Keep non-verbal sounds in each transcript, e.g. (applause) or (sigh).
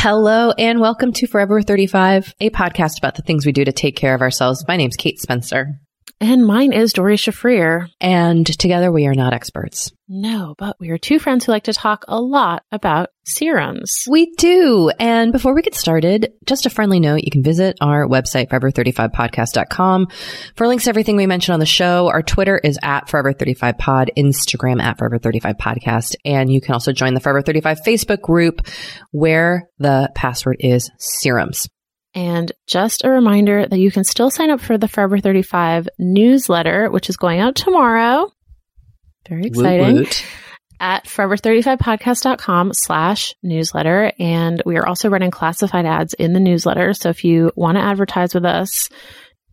Hello and welcome to Forever 35, a podcast about the things we do to take care of ourselves. My name's Kate Spencer, and mine is Doree Shafrir. and together we are not experts. No, but we are two friends who like to talk a lot about serums. We do. And before we get started, just a friendly note, you can visit our website, forever35podcast.com for links to everything we mentioned on the show. Our Twitter is at forever35pod, Instagram at forever35podcast, and you can also join the Forever 35 Facebook group where the password is serums. And just a reminder that you can still sign up for the Forever 35 newsletter, which is going out tomorrow. Very exciting. Woot woot. at forever35podcast.com slash newsletter. And we are also running classified ads in the newsletter. So if you want to advertise with us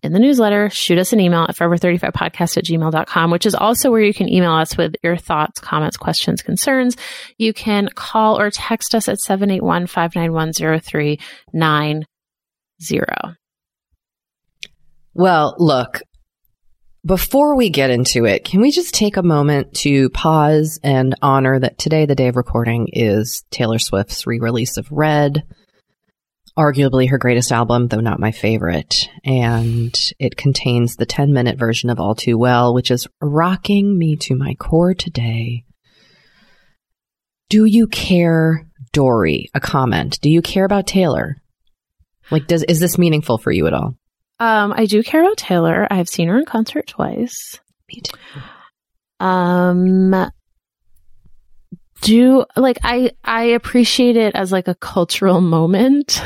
in the newsletter, shoot us an email at forever35podcast at gmail.com, which is also where you can email us with your thoughts, comments, questions, concerns. You can call or text us at 781 591 0390. Well, look, before we get into it, can we just take a moment to pause and honor that today, the day of recording, is Taylor Swift's re release of Red, arguably her greatest album, though not my favorite. And it contains the 10 minute version of All Too Well, which is rocking me to my core today. Do you care, Doree? A comment. Do you care about Taylor? Like, does is this meaningful for you at all? Um, I do care about Taylor. I've seen her in concert twice. Me too. um do like i i appreciate it as like a cultural moment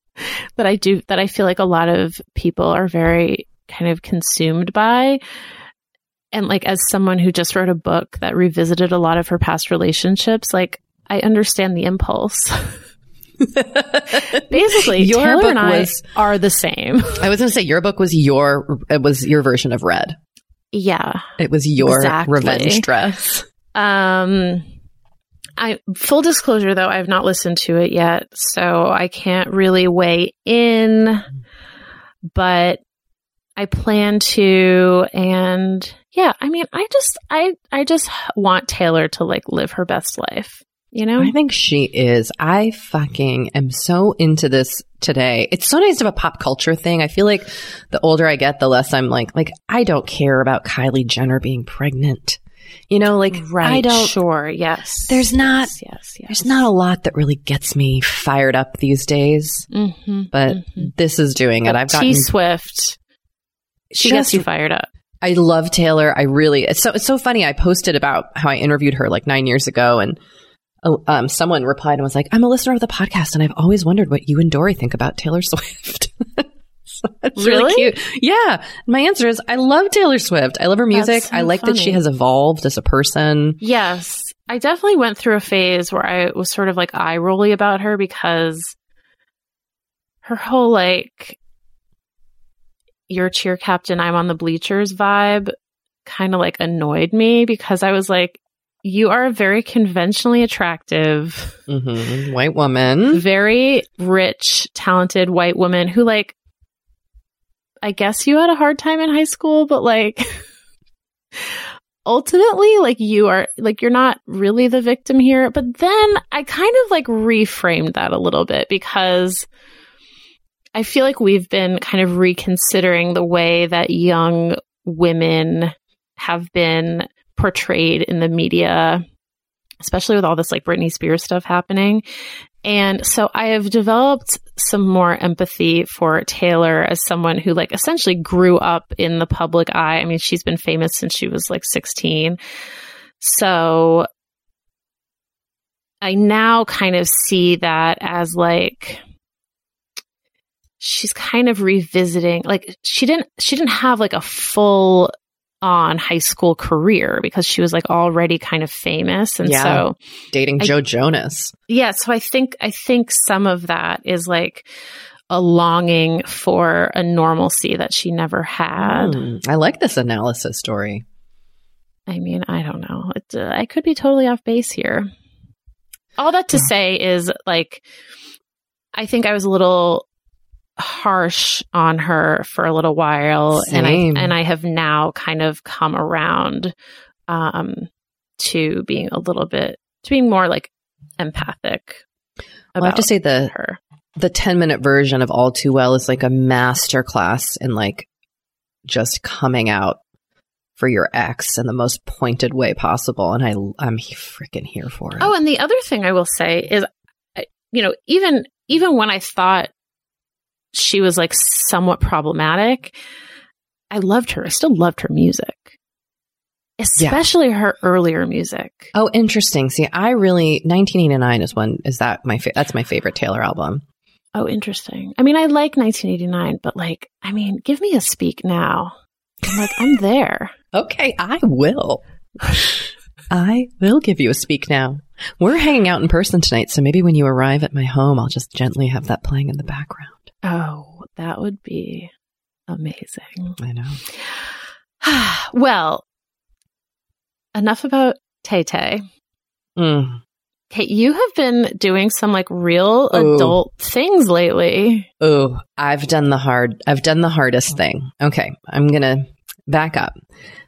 (laughs) that i do that i feel like a lot of people are very kind of consumed by and like as someone who just wrote a book that revisited a lot of her past relationships like i understand the impulse (laughs) (laughs) basically Your taylor book and i was- are the same I was going to say your book was your it was your version of Red. yeah It was your Exactly. revenge dress. Um, I full disclosure though, I've not listened to it yet, so I can't really weigh in. But I plan to, and yeah, I mean, I just, I, I just want Taylor to like live her best life. You know, I think she is. I fucking am so into this today. It's so nice to have a pop culture thing. I feel like the older I get, the less I'm like, like, I don't care about Kylie Jenner being pregnant. You know, like, right? I don't, Sure. Yes. there's not, Yes. Yes. yes. there's not a lot that really gets me fired up these days, Mm-hmm. but this is doing it. I've gotten T Swift. She just gets you fired up. I love Taylor. I really it's so it's so funny. I posted about how I interviewed her like nine years ago, and um, someone replied and was like, "I'm a listener of the podcast, and I've always wondered what you and Doree think about Taylor (laughs) Swift." so it's really? Really? cute. Yeah. My answer is I love Taylor Swift. I love her music. So I like that she has evolved as a person. Yes. I definitely went through a phase where I was sort of like eye rolly about her because her whole like your cheer captain, I'm on the bleachers vibe kind of like annoyed me because I was like, you are a very conventionally attractive, hmm White woman. very rich, talented white woman who like I guess you had a hard time in high school, but like (laughs) ultimately like you are like you're not really the victim here. But then I kind of like reframed that a little bit because I feel like we've been kind of reconsidering the way that young women have been portrayed in the media, especially with all this like Britney Spears stuff happening. And so I have developed some more empathy for Taylor as someone who like essentially grew up in the public eye. I mean, she's been famous since she was like 16. So I now kind of see that as like she's kind of revisiting like she didn't she didn't have like a full on high school career because she was like already kind of famous and Yeah. so Dating I- Joe Jonas. yeah so i think i think some of that is like a longing for a normalcy that she never had Mm, I like this analysis story. i mean i don't know it, uh, i could be totally off base here all that to Yeah. say is like i think i was a little harsh on her for a little while and i and i have now kind of come around um to being a little bit to being more like empathic Well, I have to say the her the 10 minute version of All Too Well is like a master class in like just coming out for your ex in the most pointed way possible. And I, I'm freaking here for it. Oh, and the other thing I will say is, you know, even even when I thought she was like somewhat problematic, I loved her. I still loved her music, especially her earlier music. Oh, interesting. See, I really 1989 is one. Is that my fa- that's my favorite Taylor album? Oh, interesting. I mean, I like 1989, but like, I mean, give me a speak now. I'm like, I'm there. (laughs) Okay, I will. I will give you a speak now. We're hanging out in person tonight, so maybe when you arrive at my home, I'll just gently have that playing in the background. Oh, that would be amazing. I know. (sighs) well, enough about Tay Tay. Mm. Okay, you have been doing some like real Oh. adult things lately. Oh, I've done the hard. I've done the hardest thing. Okay, I'm gonna back up.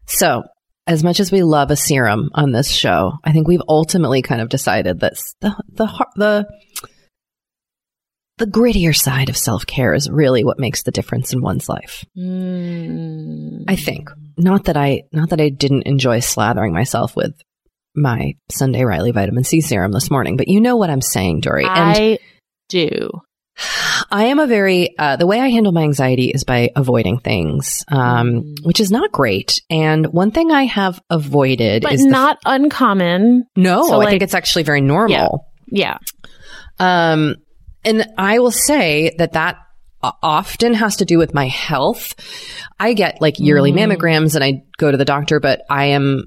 So, as much as we love a serum on this show, I think we've ultimately kind of decided that the the the the grittier side of self care is really what makes the difference in one's life. Mm. I think not that I not that I didn't enjoy slathering myself with my Sunday Riley vitamin C serum this morning, but you know what I'm saying, Doree. And I do. I am a very uh, the way I handle my anxiety is by avoiding things, um, Mm. which is not great. And one thing I have avoided But is the f- not uncommon. no. so, I like- think it's actually very normal. Yeah. Um, and I will say that that often has to do with my health. I get like yearly Mm. mammograms and I go to the doctor, but I am,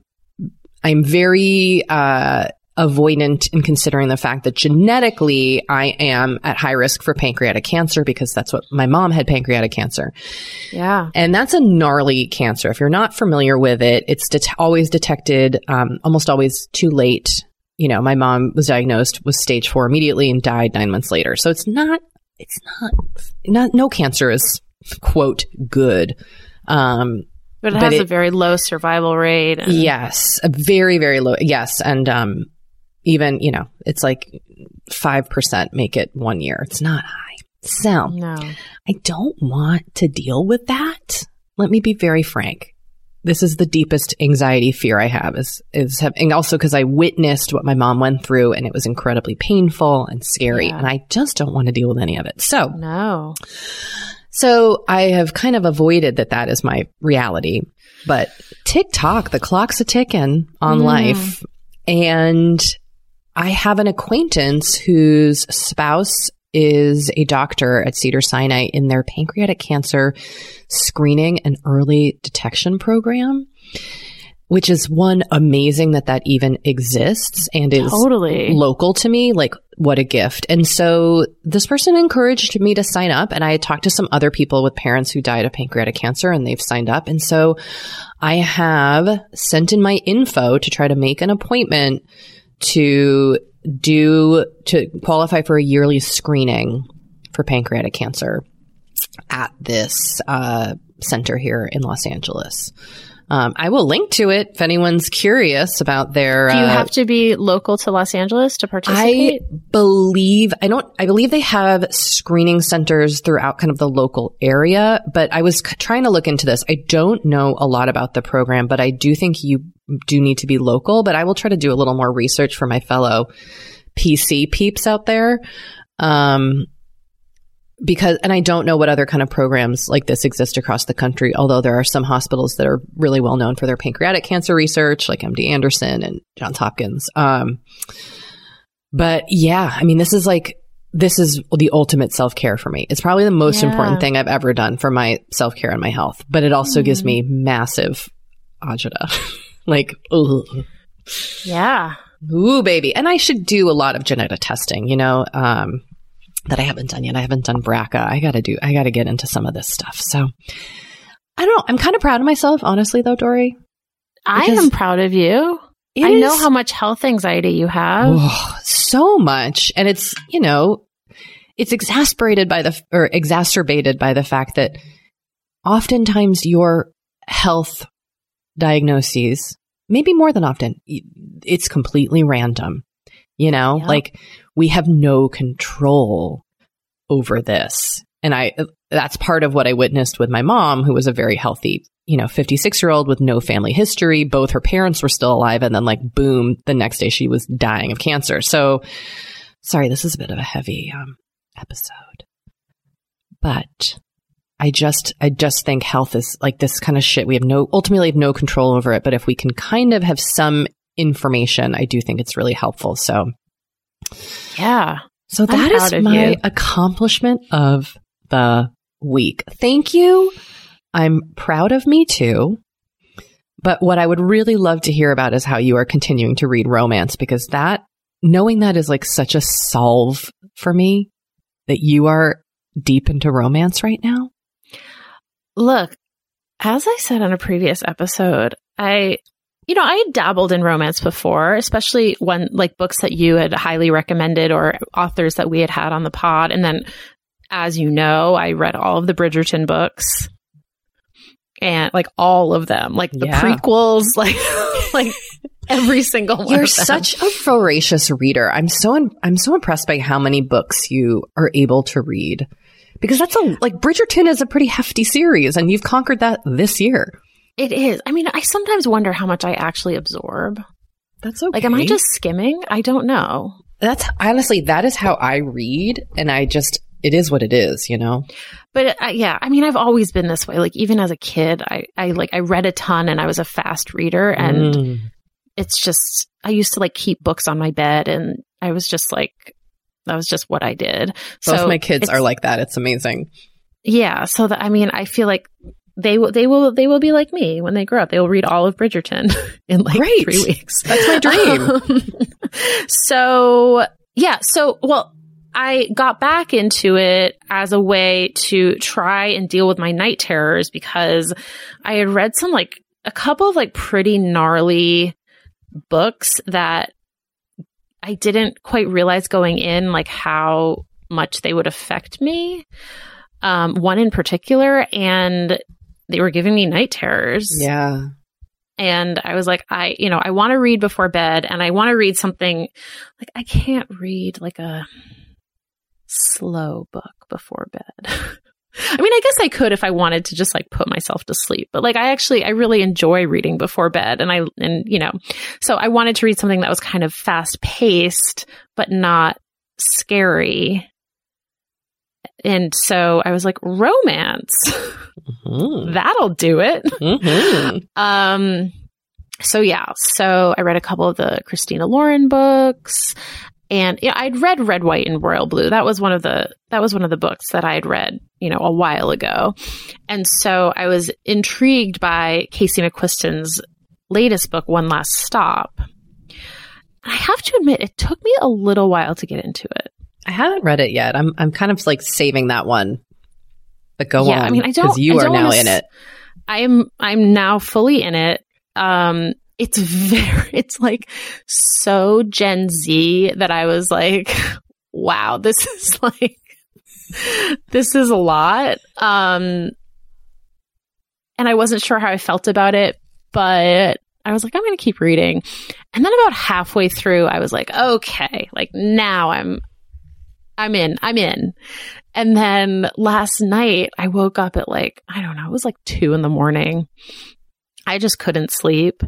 I'm very, uh, avoidant in considering the fact that genetically I am at high risk for pancreatic cancer because that's what my mom had pancreatic cancer. Yeah. And that's a gnarly cancer. If you're not familiar with it, it's det- always detected, um, almost always too late. You know, my mom was diagnosed with stage four immediately and died nine months later. So it's not, it's not, not, no cancer is quote good. Um, But it But has it- a very low survival rate. and- Yes, a very very low. Yes, and um, even you know, it's like five percent make it one year. It's not high. So No. I don't want to deal with that. Let me be very frank. This is the deepest anxiety fear I have is is have, and also because I witnessed what my mom went through and it was incredibly painful and scary, Yeah. and I just don't want to deal with any of it. So No. so I have kind of avoided that that is my reality. But TikTok, the clock's a ticking on Mm. life. And I have an acquaintance whose spouse is a doctor at Cedars-Sinai in their pancreatic cancer screening and early detection program, which is one amazing that that even exists and is Totally. local to me. Like, what a gift. And so this person encouraged me to sign up. And I had talked to some other people with parents who died of pancreatic cancer and they've signed up. And so I have sent in my info to try to make an appointment to do, to qualify for a yearly screening for pancreatic cancer at this uh, center here in Los Angeles. Um, I will link to it if anyone's curious about their. Do you uh, have to be local to Los Angeles to participate? I believe I don't. I believe they have screening centers throughout kind of the local area. But I was c- trying to look into this. I don't know a lot about the program, but I do think you do need to be local. But I will try to do a little more research for my fellow PC peeps out there. Um, because, and I don't know what other kind of programs like this exist across the country, although there are some hospitals that are really well known for their pancreatic cancer research, like MD Anderson and Johns Hopkins. Um, but yeah, I mean, this is like, this is the ultimate self care for me. It's probably the most Yeah. important thing I've ever done for my self care and my health, but it also gives me massive agita. (laughs) like, ugh. yeah. Ooh, baby. And I should do a lot of genetic testing, you know, um, that I haven't done yet. I haven't done BRCA. I gotta do, I gotta get into some of this stuff. So I don't know. I'm kind of proud of myself, honestly, though, Doree. I am proud of you. I know how much health anxiety you have. Oh, so much. And it's, you know, it's exasperated by the, or exacerbated by the fact that oftentimes your health diagnoses, maybe more than often, it's completely random. You know, Yeah. like we have no control over this. And I, that's part of what I witnessed with my mom, who was a very healthy, you know, 56 year old with no family history. Both her parents were still alive. And then like, boom, the next day she was dying of cancer. So sorry, this is a bit of a heavy, um, episode, but I just, I just think health is like this kind of shit. We have no, ultimately have no control over it. But if we can kind of have some information, I do think it's really helpful. So, Yeah. so that is my you. accomplishment of the week. Thank you. I'm proud of me too. But what I would really love to hear about is how you are continuing to read romance because that, knowing that is like such a solve for me that you are deep into romance right now. Look, as I said on a previous episode, I, you know, I had dabbled in romance before, especially when like books that you had highly recommended or authors that we had had on the pod. And then, as you know, I read all of the Bridgerton books and like all of them, like the Yeah. prequels, (laughs) like, like every single one. You're of them. such a voracious reader. I'm so I'm so impressed by how many books you are able to read. Because that's a like Bridgerton is a pretty hefty series and you've conquered that this year. It is. I mean, I sometimes wonder how much I actually absorb. That's okay. Like, am I just skimming? I don't know. That's honestly that is how I read and I just it is what it is, you know. But uh, yeah, I mean, I've always been this way. Like even as a kid, I, I like I read a ton and I was a fast reader, and Mm. it's just I used to like keep books on my bed, and I was just like that was just what I did. both so my kids are like that. It's amazing. yeah. So that I mean, I feel like they will they will they will be like me when they grow up. They will read all of Bridgerton (laughs) in like Great. three weeks. That's my dream. (laughs) Um, so yeah, so well, I got back into it as a way to try and deal with my night terrors because I had read some like a couple of like pretty gnarly books that I didn't quite realize going in like how much they would affect me. Um, one in particular, and they were giving me night terrors. yeah. And I was like, I, you know, I want to read before bed and I want to read something like I can't read like a slow book before bed. (laughs) I mean, I guess I could if I wanted to just like put myself to sleep, but like I actually, I really enjoy reading before bed and I, and you know, so I wanted to read something that was kind of fast paced, but not scary. And so I was like, romance, Mhm. that'll do it. Mhm. (laughs) Um, so yeah, so I read a couple of the Christina Lauren books, and yeah, I'd read Red, White, and Royal Blue. That was one of the that was one of the books that I had read, you know, a while ago, and so I was intrigued by Casey McQuiston's latest book, One Last Stop. I have to admit, it took me a little while to get into it. I haven't read it yet. I'm I'm kind of like saving that one. But go Yeah, on. I mean, I don't- because you I are now in it. I'm I'm now fully in it. Um it's (laughs) very it's like so Gen Z that I was like, (laughs) wow, this (laughs) is like this is a lot. Um and I wasn't sure how I felt about it, but I was like, I'm going to keep reading. And then about halfway through, I was like, okay, like now I'm, I'm in, I'm in. And then last night, I woke up at like, I don't know, it was like two in the morning. I just couldn't sleep.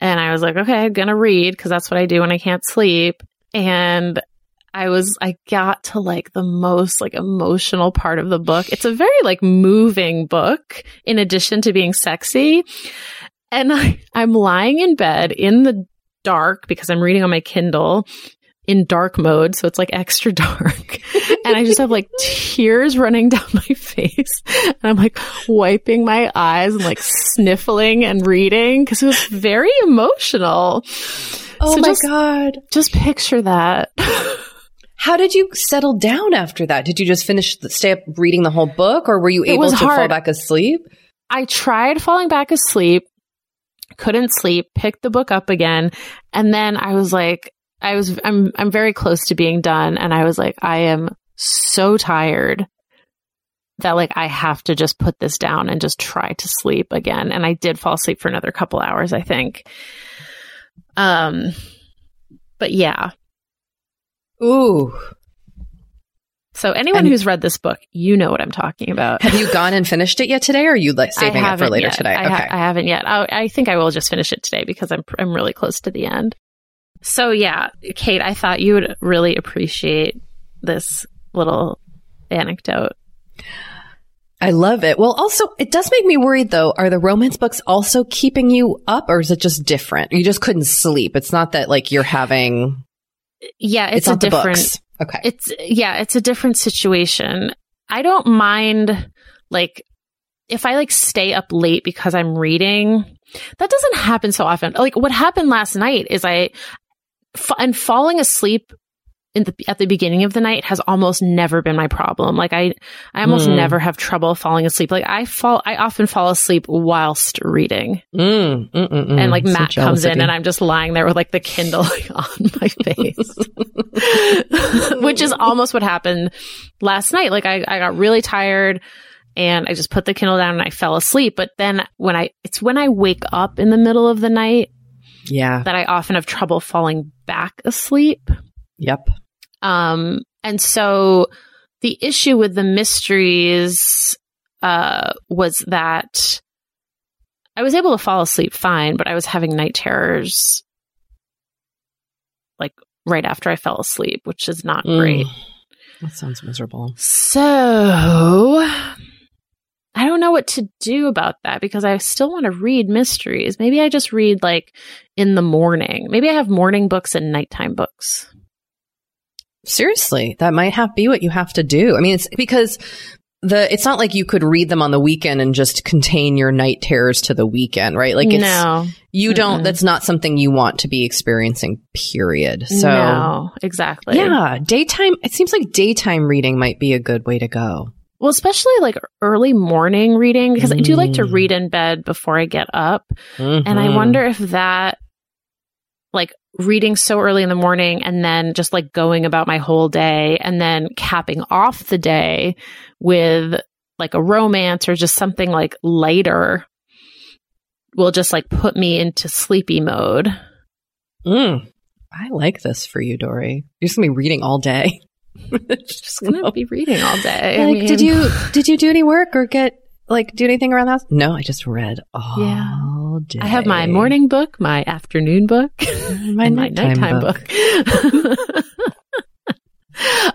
And I was like, okay, I'm going to read because that's what I do when I can't sleep. And I was, I got to like the most like emotional part of the book. It's a very like moving book in addition to being sexy. And I, (laughs) I'm lying in bed in the dark because I'm reading on my Kindle in dark mode. So it's like extra (laughs) dark. and I just have like tears running down my face. And I'm like wiping my eyes and like sniffling and reading because it was very emotional. Oh So my just- god. Just picture that. How did you settle down after that? Did you just finish the, stay up reading the whole book or were you able to fall back asleep? I tried falling back asleep, couldn't sleep, picked the book up again, and then I was like, I was, I'm, I'm very close to being done, and I was like, I am so tired that like I have to just put this down and just try to sleep again. And I did fall asleep for another couple hours, I think. Um, but yeah. Ooh. So anyone And- who's read this book, you know what I'm talking about. Have you gone and finished it yet today or are you like (laughs) saving it for later yet. today? I, ha- I haven't yet. I, I think I will just finish it today because I'm I'm really close to the end. So yeah, Kate, I thought you would really appreciate this little anecdote. I love it. Well, also, it does make me worried though. Are the romance books also keeping you up or is it just different? You just couldn't sleep. It's not that like you're having, Yeah, it's, it's, a different. Okay. It's yeah, it's a different situation. I don't mind like if I like stay up late because I'm reading. That doesn't happen so often. Like what happened last night is I f- and falling asleep in the at the beginning of the night has almost never been my problem. Like I I almost Hmm. never have trouble falling asleep. Like I fall I often fall asleep whilst reading. Mm, mm, mm, mm. And like So Matt comes in and I'm just lying there with like the Kindle like, (laughs) on my face. (laughs) Which is almost what happened last night. Like I, I got really tired and I just put the Kindle down and I fell asleep. But then when I, it's when I wake up in the middle of the night yeah. that I often have trouble falling back asleep. Yep. Um, and so the issue with the mysteries, uh, was that I was able to fall asleep fine, but I was having night terrors like right after I fell asleep, which is not Mm. great. That sounds miserable. So I don't know what to do about that because I still want to read mysteries. Maybe I just read like in the morning. Maybe I have morning books and nighttime books. Seriously, that might have be what you have to do. I mean, it's because the it's not like you could read them on the weekend and just contain your night terrors to the weekend, right? Like it's no, you don't Mm-mm. that's not something you want to be experiencing period. So no, exactly. yeah, daytime it seems like daytime reading might be a good way to go. Well, especially like early morning reading because I do like to Mm. read in bed before I get up. And Mm-hmm. I wonder if that, like reading so early in the morning and then just like going about my whole day and then capping off the day with like a romance or just something like lighter will just like put me into sleepy mode. Mm. I like this for you, Doree. You're just gonna be reading all day. (laughs) It's (laughs) just gonna be reading all day. I like, did you (laughs) did you do any work or get like do anything around the house? No, I just read all day. I have my morning book, my afternoon book, (laughs) my and my nighttime nighttime book. book.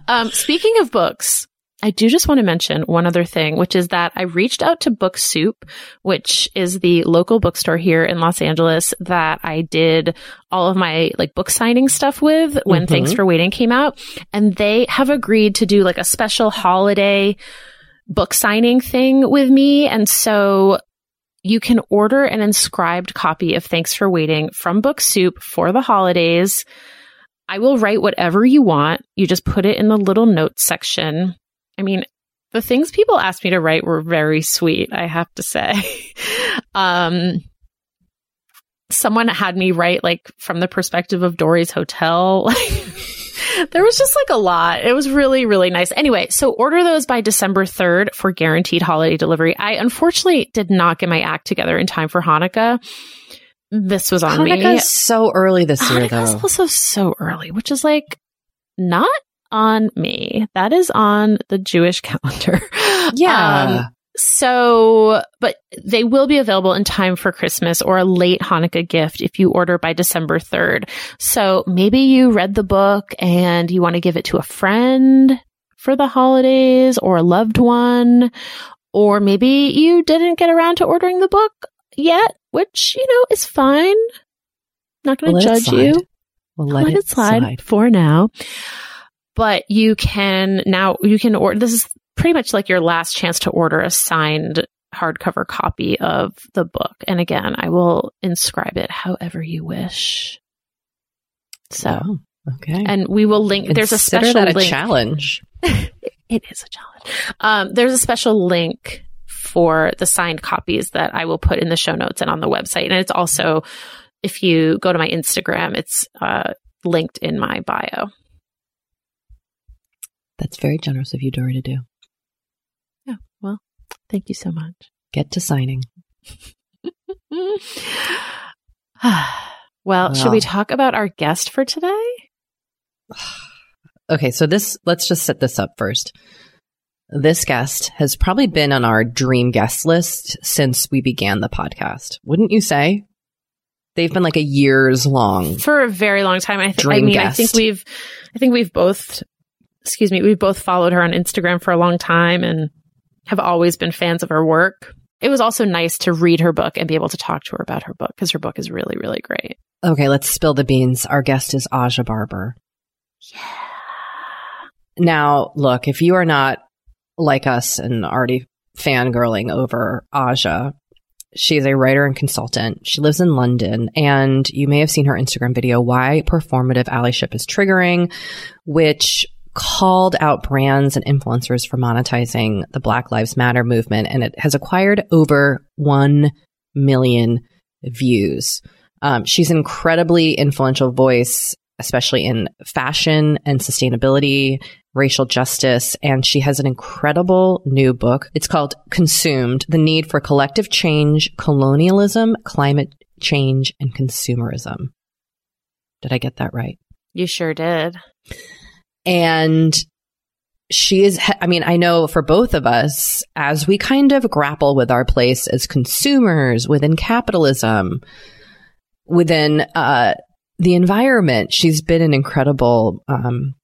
um, speaking of books, I do just want to mention one other thing, which is that I reached out to Book Soup, which is the local bookstore here in Los Angeles that I did all of my like book signing stuff with when Mhm. Thanks for Waiting came out. And they have agreed to do like a special holiday book signing thing with me. And so you can order an inscribed copy of Thanks for Waiting from Book Soup for the holidays. I will write whatever you want. You just put it in the little notes section. I mean, the things people asked me to write were very sweet, I have to say. (laughs) um, someone had me write like from the perspective of Doree's hotel. (laughs) there was just like a lot. It was really, really nice. Anyway, so order those by December 3rd for guaranteed holiday delivery. I unfortunately did not get my act together in time for Hanukkah. This was on me. Hanukkah's so early this year, Hanukkah's though. also so early, which is like not on me. That is on the Jewish (laughs) calendar. Yeah. Um, so, but they will be available in time for Christmas or a late Hanukkah gift if you order by December 3rd. So maybe you read the book and you want to give it to a friend for the holidays or a loved one, or maybe you didn't get around to ordering the book yet, which, you know, is fine. Not going to We'll judge you. We'll let, Let, it slide, for now. But you can now, you can order, this is pretty much like your last chance to order a signed hardcover copy of the book. And again, I will inscribe it however you wish. So, Oh, okay. and we will link, there's a special that a link. challenge. (laughs) it is a challenge. Um, there's a special link for the signed copies that I will put in the show notes and on the website. And it's also, if you go to my Instagram, it's uh, linked in my bio. That's very generous of you, Doree, to do. Yeah. Well, thank you so much. Get to signing. (sighs) well, should we talk about our guest for today? (sighs) Okay, so this, let's just set this up first. This guest has probably been on our dream guest list since we began the podcast. Wouldn't you say? They've been like a years long. For a very long time. I, th- I mean, I think we've, I think we've both, excuse me, we've both followed her on Instagram for a long time and have always been fans of her work. It was also nice to read her book and be able to talk to her about her book because her book is really, really great. Okay, let's spill the beans. Our guest is Aja Barber. Yeah. Now, look, if you are not like us and already fangirling over Aja, she's a writer and consultant. She lives in London, and you may have seen her Instagram video, Why Performative Allyship is Triggering, which called out brands and influencers for monetizing the Black Lives Matter movement, and it has acquired over 1 million views. Um, she's an incredibly influential voice, especially in fashion and sustainability, racial justice, and she has an incredible new book. It's called Consumed The Need for Collective Change, Colonialism, Climate Change, and Consumerism. Did I get that right? You sure did. And she is, I mean, I know for both of us, as we kind of grapple with our place as consumers within capitalism, within uh, the environment, she's been an incredible um,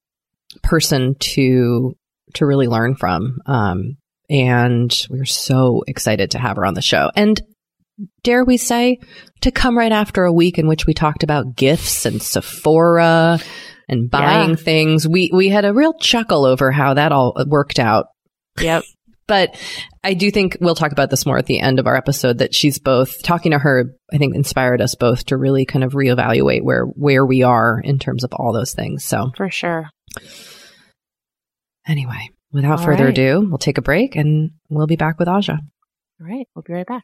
person to to really learn from. Um, and we're so excited to have her on the show. And dare we say, to come right after a week in which we talked about gifts and Sephora and buying Yeah. things. We we had a real chuckle over how that all worked out. Yep. (laughs) But I do think we'll talk about this more at the end of our episode that she's both talking to her, I think inspired us both to really kind of reevaluate where, where we are in terms of all those things. So For sure. anyway, without All further right. ado, we'll take a break and we'll be back with Aja. All right. We'll be right back.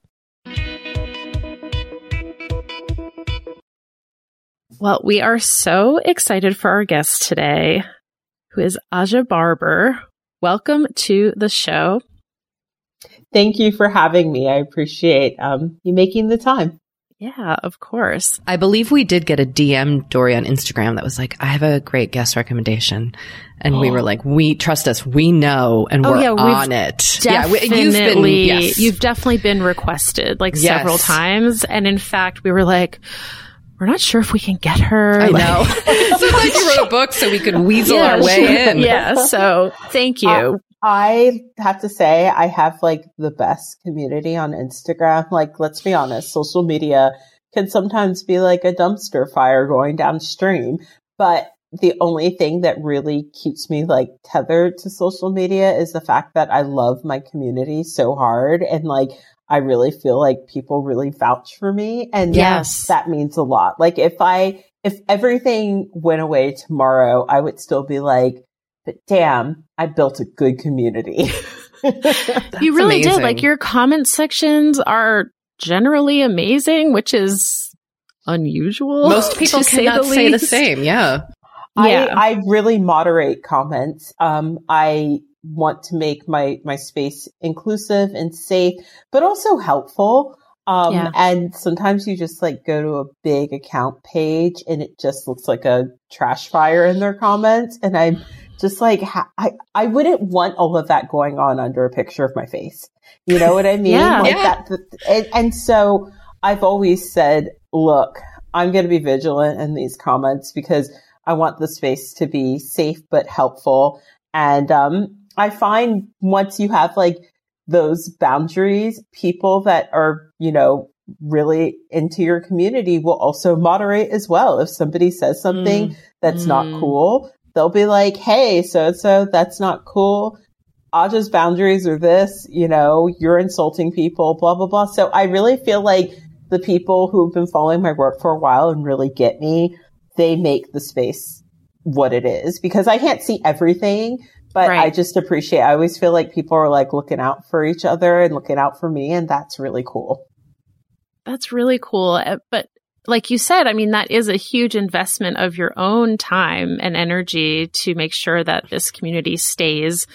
Well, we are so excited for our guest today, who is Aja Barber. Welcome to the show. Thank you for having me. I appreciate um, you making the time. Yeah, of course. I believe we did get a DM Doree on Instagram that was like, I have a great guest recommendation. And we were like, we trust us. We know and Oh, we're yeah, on it. Definitely, you've been, yes. you've definitely been requested like Yes. several times. And in fact, we were like, we're not sure if we can get her. I Like- know. (laughs) (laughs) so glad you wrote a book so we could weasel Yeah, our way sure. in. Yeah. So thank you. Uh, I have to say, I have like the best community on Instagram. Like, let's be honest, social media can sometimes be like a dumpster fire going downstream. But the only thing that really keeps me like tethered to social media is the fact that I love my community so hard. And like, I really feel like people really vouch for me. And Yes. that means a lot. Like, if I, if everything went away tomorrow, I would still be like, but damn, I built a good community. (laughs) you really did. Like your comment sections are generally amazing, which is unusual. Most people to say cannot the say the same. Yeah. Yeah. I, I really moderate comments. Um, I want to make my, my space inclusive and safe, but also helpful. Um, Yeah. and sometimes you just like go to a big account page and it just looks like a trash fire in their comments. And I'm just like, ha- I, I wouldn't want all of that going on under a picture of my face. You know what I (laughs) mean? Yeah. Like Yeah. that. And, and so I've always said, look, I'm going to be vigilant in these comments because I want the space to be safe but helpful. And um, I find once you have like those boundaries, people that are, you know, really into your community will also moderate as well. If somebody says something that's Mm. not cool, they'll be like, hey, so and so, that's not cool. Aja's boundaries are this, you know, you're insulting people, blah, blah, blah. So I really feel like the people who've been following my work for a while and really get me, they make the space what it is because I can't see everything, but right. I just appreciate, I always feel like people are like looking out for each other and looking out for me. And that's really cool. That's really cool. Uh, but like you said, I mean, that is a huge investment of your own time and energy to make sure that this community stays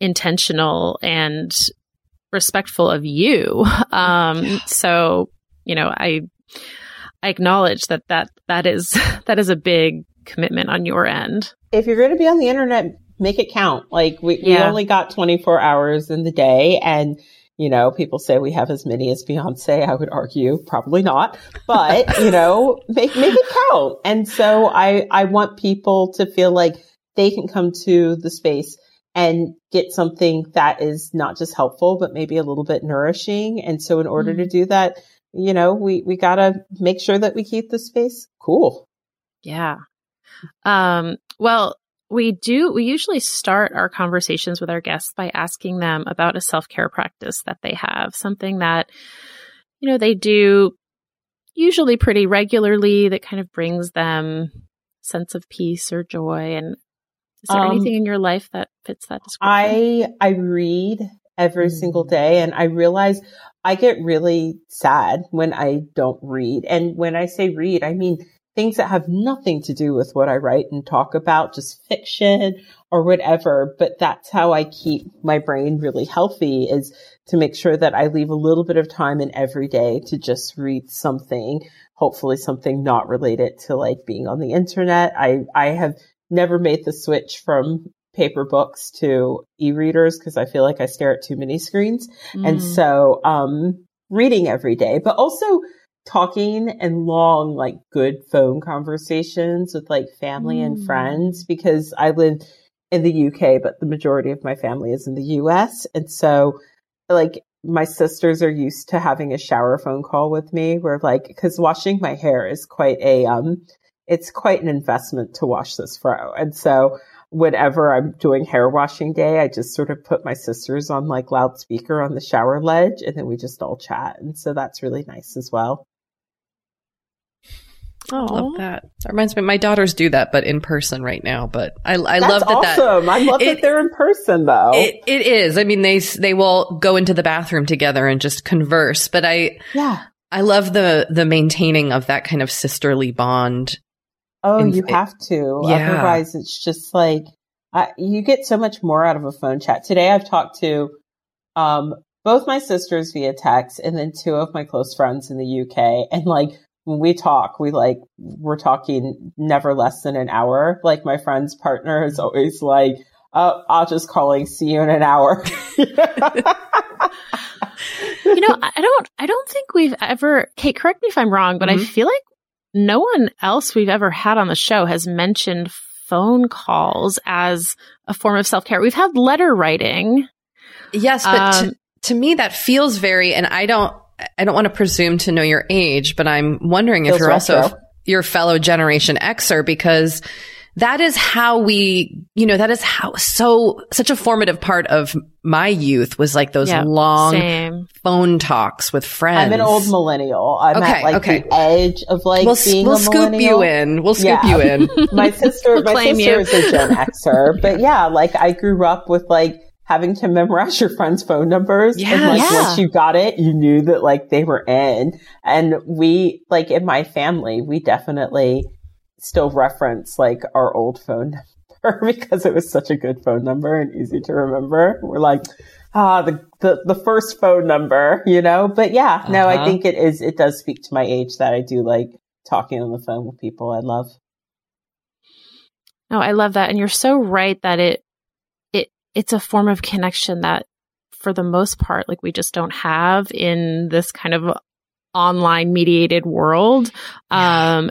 intentional and respectful of you. (laughs) Um, so, you know, I, I acknowledge that, that, that is, (laughs) that is a big commitment on your end. If you're going to be on the internet, make it count. Like we, yeah. we only got 24 hours in the day and you know, people say we have as many as Beyonce. I would argue probably not, but you (laughs) know, make, make it count. And so I, I want people to feel like they can come to the space and get something that is not just helpful, but maybe a little bit nourishing. And so in order mm-hmm. to do that, you know, we, we gotta make sure that we keep the space cool. Yeah. Um, well, we do, we usually start our conversations with our guests by asking them about a self care practice that they have, something that, you know, they do usually pretty regularly that kind of brings them sense of peace or joy. And is there um, anything in your life that fits that description? I, I read every mm-hmm. single day and I realize I get really sad when I don't read. And when I say read, I mean things that have nothing to do with what I write and talk about, just fiction or whatever. But that's how I keep my brain really healthy is to make sure that I leave a little bit of time in every day to just read something, hopefully something not related to like being on the internet. I, I have never made the switch from paper books to e-readers because I feel like I stare at too many screens. Mm. And so, um, reading every day, but also talking and long, like good phone conversations with like family mm. and friends because I live in the UK, but the majority of my family is in the US. And so like my sisters are used to having a shower phone call with me where like, cause washing my hair is quite a, um, it's quite an investment to wash this fro. And so whenever I'm doing hair washing day, I just sort of put my sisters on like loudspeaker on the shower ledge and then we just all chat. And so that's really nice as well. Oh, I love that. That reminds me, my daughters do that, but in person right now. But I, I love that. Awesome. That, I love it, that they're in person though. It, it is. I mean, they they will go into the bathroom together and just converse. But I, yeah, I love the the maintaining of that kind of sisterly bond. Oh, you have to. Yeah. Otherwise, it's just like I, you get so much more out of a phone chat. Today, I've talked to um, both my sisters via text, and then two of my close friends in the UK, and like when we talk, we like, we're talking never less than an hour. Like my friend's partner is always like, oh, I'll just calling, see you in an hour. (laughs) you know, I don't, I don't think we've ever, Kate, correct me if I'm wrong, but mm-hmm. I feel like no one else we've ever had on the show has mentioned phone calls as a form of self care. We've had letter writing. Yes, but um, to, to me, that feels very, and I don't, I don't want to presume to know your age, but I'm wondering if you're retro. also your fellow Generation Xer because that is how we, you know, that is how so such a formative part of my youth was like those yep, long same. phone talks with friends. I'm an old millennial. I'm okay, at like okay. the edge of like we'll, being we'll scoop you in. We'll scoop yeah. you in. (laughs) my sister, (laughs) we'll my sister you. is a Gen Xer, but (laughs) yeah, like I grew up with like having to memorize your friends' phone numbers. Yeah, and like yeah. once you got it, you knew that like they were in. And we, like in my family, we definitely still reference like our old phone number (laughs) because it was such a good phone number and easy to remember. We're like, ah, the, the, the first phone number, you know? But yeah, uh-huh. no, I uh-huh. think it is, it does speak to my age that I do like talking on the phone with people I love. Oh, I love that. And you're so right that it it's a form of connection that for the most part, like we just don't have in this kind of online mediated world. Yeah. Um,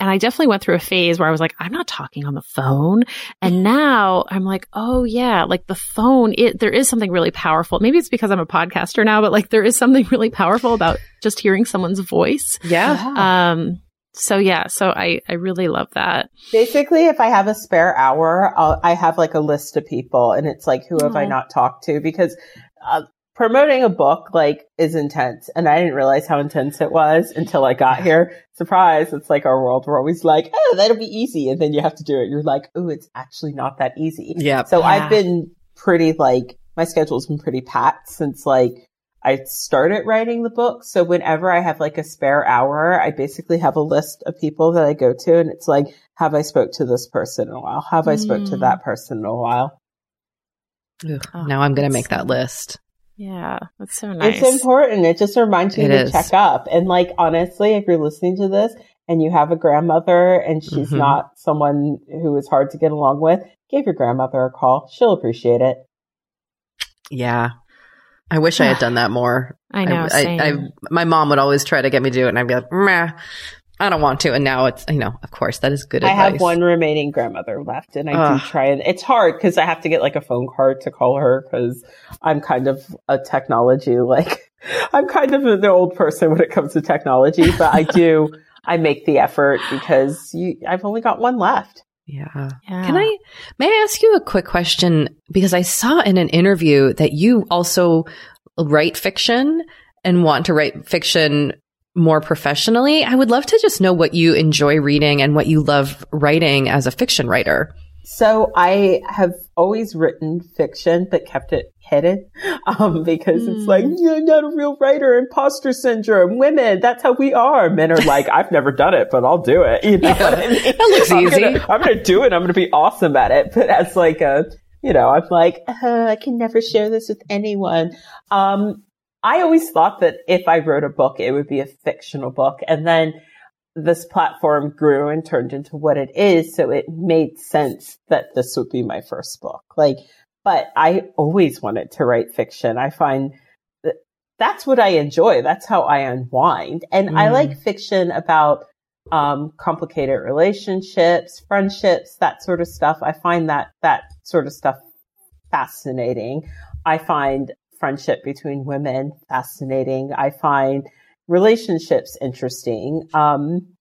and I definitely went through a phase where I was like, I'm not talking on the phone. And now I'm like, oh yeah, like the phone, it, there is something really powerful. Maybe it's because I'm a podcaster now, but like there is something (laughs) really powerful about just hearing someone's voice. Yeah. Um, so yeah, so I, I really love that. Basically, if I have a spare hour, I'll, I have like a list of people and it's like, who have I not talked to? Because uh, promoting a book like is intense and I didn't realize how intense it was until I got here. Surprise. It's like our world. We're always like, oh, that'll be easy. And then you have to do it. You're like, oh, it's actually not that easy. Yeah. So yeah. I've been pretty like, my schedule's been pretty packed since like I started writing the book. So whenever I have like a spare hour, I basically have a list of people that I go to and it's like, have I spoke to this person in a while? Have I spoke to mm. that person in a while? Ugh, oh, now I'm going to make that list. Yeah, that's so nice. It's important. It just reminds you it to is. check up. And like, honestly, if you're listening to this and you have a grandmother and she's mm-hmm. not someone who is hard to get along with, give your grandmother a call. She'll appreciate it. Yeah. I wish I had (sighs) done that more. I know. I, I, I, my mom would always try to get me to do it, and I'd be like, Meh, I don't want to. And now it's, you know, of course, that is good I advice. have one remaining grandmother left, and I Ugh. do try and it's hard because I have to get like a phone card to call her because I'm kind of a technology like (laughs) I'm kind of an old person when it comes to technology, but I do (laughs) I make the effort because you, I've only got one left. Yeah. yeah. Can I, may I ask you a quick question? Because I saw in an interview that you also write fiction and want to write fiction more professionally. I would love to just know what you enjoy reading and what you love writing as a fiction writer. So I have always written fiction, but kept it hidden, (laughs) um, because mm. it's like, hmm. you're not a real writer, imposter syndrome, women, that's how we are. Men are like, I've never done it, but I'll do it. You know yeah, I (laughs) mean? That looks (laughs) I'm easy. Gonna, I'm going to do it. I'm going to be awesome at it. But as like a, you know, I'm like, uh, I can never share this with anyone. Um, I always thought that if I wrote a book, it would be a fictional book. And then this platform grew and turned into what it is. So it made sense that this would be my first book. Like, but I always wanted to write fiction. I find that that's what I enjoy. That's how I unwind. And mm. I like fiction about, um, complicated relationships, friendships, that sort of stuff. I find that, that sort of stuff fascinating. I find friendship between women fascinating. I find relationships interesting. Um,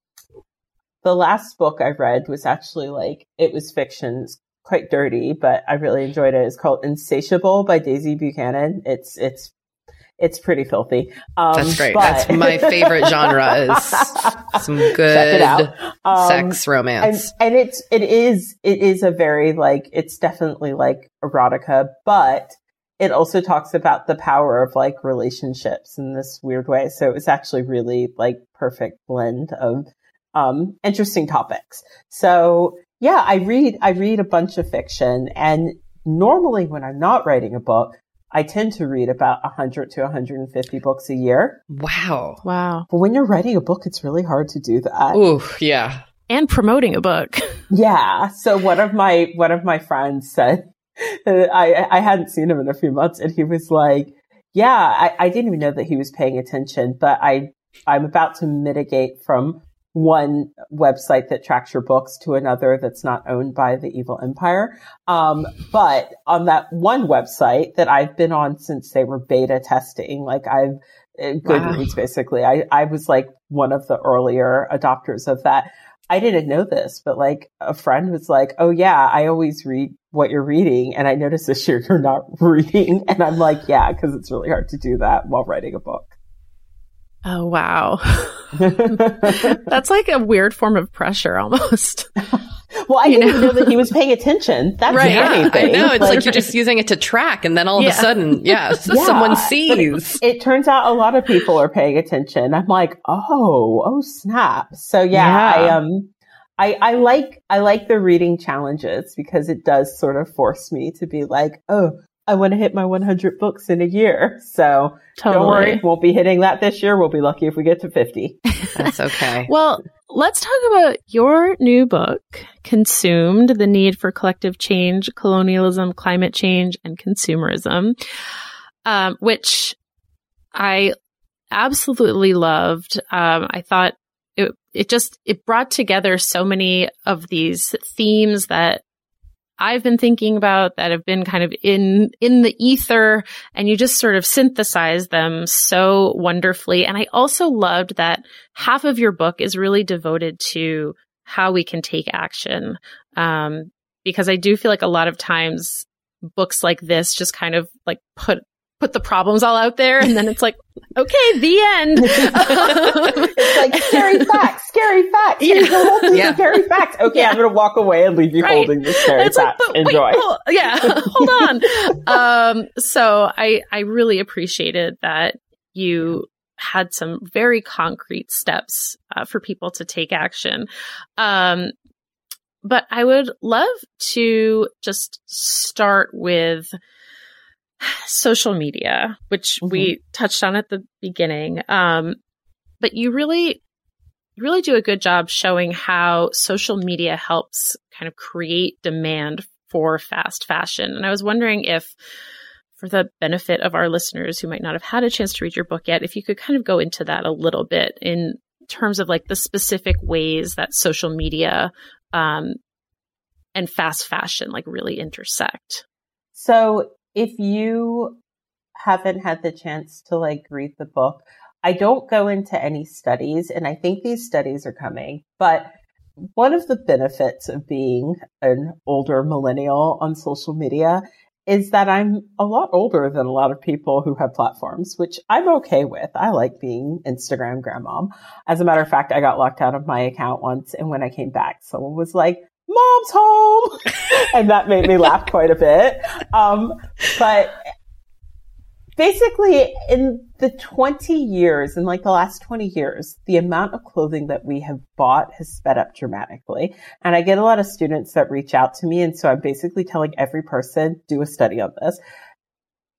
the last book I read was actually like, it was fiction, quite dirty, but I really enjoyed it. It's called Insatiable by Daisy Buchanan. It's, it's, it's pretty filthy. Um, That's great. But... That's my favorite genre is (laughs) some good um, sex romance. And, and it's, it is, it is a very like, it's definitely like erotica, but it also talks about the power of like relationships in this weird way. So it's actually really like perfect blend of um, interesting topics. So yeah, I read I read a bunch of fiction, and normally when I'm not writing a book, I tend to read about 100 to 150 books a year. Wow. Wow. But when you're writing a book, it's really hard to do that. Ooh, yeah. And promoting a book. (laughs) yeah. So one of my one of my friends said (laughs) I, I hadn't seen him in a few months and he was like, yeah, I, I didn't even know that he was paying attention, but I, I'm about to mitigate from one website that tracks your books to another that's not owned by the evil empire. Um, but on that one website that I've been on since they were beta testing, like I've, uh, Goodreads wow. basically, I, I was like one of the earlier adopters of that. I didn't know this, but like a friend was like, Oh yeah, I always read what you're reading. And I noticed this year (laughs) you're not reading. And I'm like, yeah, cause it's really hard to do that while writing a book. Oh, wow. (laughs) That's like a weird form of pressure almost. (laughs) well, I you didn't know? know? that he was paying attention. That's right. Yeah, I know. It's like, like, you're just using it to track and then all of yeah. a sudden, yeah, (laughs) yeah someone sees. It, it, turns out a lot of people are paying attention. I'm like, oh, oh snap. So yeah, yeah. I, um, I, I like, I like the reading challenges because it does sort of force me to be like, oh, I want to hit my 100 books in a year. So totally. don't worry, We won't be hitting that this year. We'll be lucky if we get to 50. (laughs) That's okay. (laughs) well, let's talk about your new book, Consumed, The Need for Collective Change, Colonialism, Climate Change, and Consumerism, um, which I absolutely loved. Um, I thought it, it just, it brought together so many of these themes that I've been thinking about that have been kind of in, in the ether and you just sort of synthesize them so wonderfully. And I also loved that half of your book is really devoted to how we can take action. Um, because I do feel like a lot of times books like this just kind of like put put the problems all out there and then it's like okay the end (laughs) it's like scary (laughs) facts scary facts yeah. the yeah. scary facts okay yeah. i'm gonna walk away and leave you right. holding the scary it's facts like, enjoy wait, hold, yeah (laughs) hold on um so i i really appreciated that you had some very concrete steps uh, for people to take action um but I would love to just start with social media, which mm-hmm. we touched on at the beginning. Um, but you really, really do a good job showing how social media helps kind of create demand for fast fashion. And I was wondering if, for the benefit of our listeners who might not have had a chance to read your book yet, if you could kind of go into that a little bit in terms of like the specific ways that social media um, and fast fashion like really intersect. So if you haven't had the chance to like read the book, I don't go into any studies and I think these studies are coming, but one of the benefits of being an older millennial on social media is that I'm a lot older than a lot of people who have platforms, which I'm okay with. I like being Instagram grandmom. As a matter of fact, I got locked out of my account once and when I came back, someone was like, mom's home. (laughs) and that made me laugh quite a bit. Um, but basically in the 20 years, in like the last 20 years, the amount of clothing that we have bought has sped up dramatically. And I get a lot of students that reach out to me. And so I'm basically telling every person, do a study on this.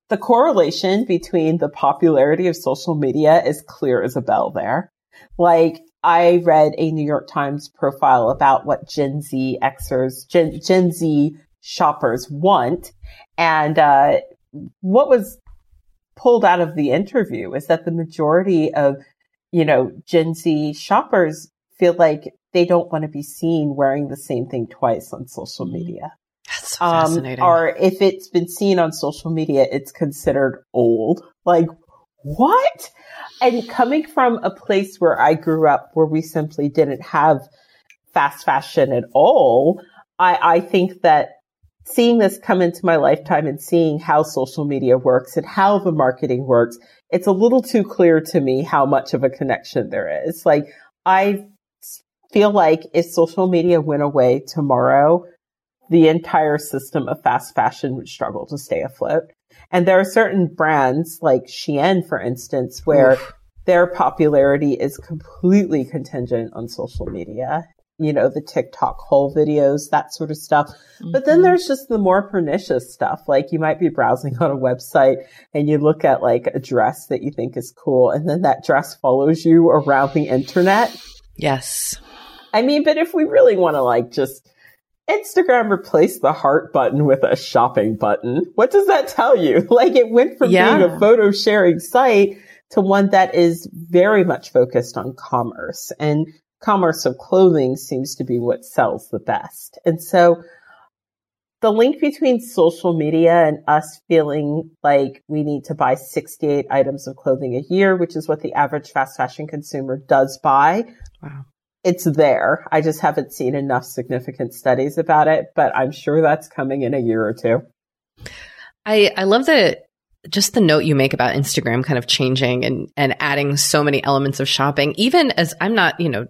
The correlation between the popularity of social media is clear as a bell there. Like I read a New York Times profile about what Gen Z Xers, Gen, Gen Z shoppers want. And, uh, what was pulled out of the interview is that the majority of, you know, Gen Z shoppers feel like they don't want to be seen wearing the same thing twice on social mm-hmm. media. That's so um, fascinating. Or if it's been seen on social media, it's considered old. Like, what? And coming from a place where I grew up where we simply didn't have fast fashion at all, I, I think that seeing this come into my lifetime and seeing how social media works and how the marketing works, it's a little too clear to me how much of a connection there is. Like I feel like if social media went away tomorrow, the entire system of fast fashion would struggle to stay afloat. And there are certain brands like Shein, for instance, where Oof. their popularity is completely contingent on social media. You know, the TikTok haul videos, that sort of stuff. Mm-hmm. But then mm-hmm. there's just the more pernicious stuff. Like you might be browsing on a website and you look at like a dress that you think is cool and then that dress follows you around the internet. Yes. I mean, but if we really want to like just Instagram replaced the heart button with a shopping button. What does that tell you? (laughs) Like it went from yeah. being a photo sharing site to one that is very much focused on commerce and commerce of clothing seems to be what sells the best. And so the link between social media and us feeling like we need to buy 68 items of clothing a year, which is what the average fast fashion consumer does buy. Wow it's there. I just haven't seen enough significant studies about it, but I'm sure that's coming in a year or two. I, I love that just the note you make about Instagram kind of changing and, and adding so many elements of shopping, even as I'm not, you know,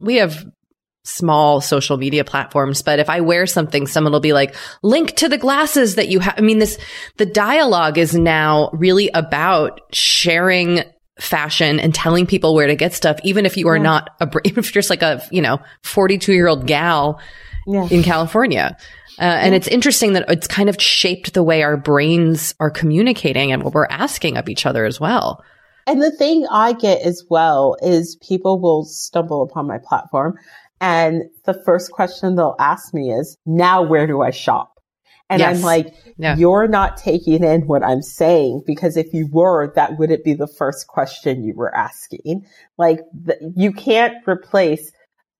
we have small social media platforms, but if I wear something, someone will be like, link to the glasses that you have. I mean, this, the dialogue is now really about sharing fashion and telling people where to get stuff, even if you are yeah. not a, (laughs) even if you're just like a, you know, 42 year old gal yeah. in California. Uh, and it's interesting that it's kind of shaped the way our brains are communicating and what we're asking of each other as well. And the thing I get as well is people will stumble upon my platform and the first question they'll ask me is, now where do I shop? And yes. I'm like, yeah. you're not taking in what I'm saying because if you were, that wouldn't be the first question you were asking. Like the, you can't replace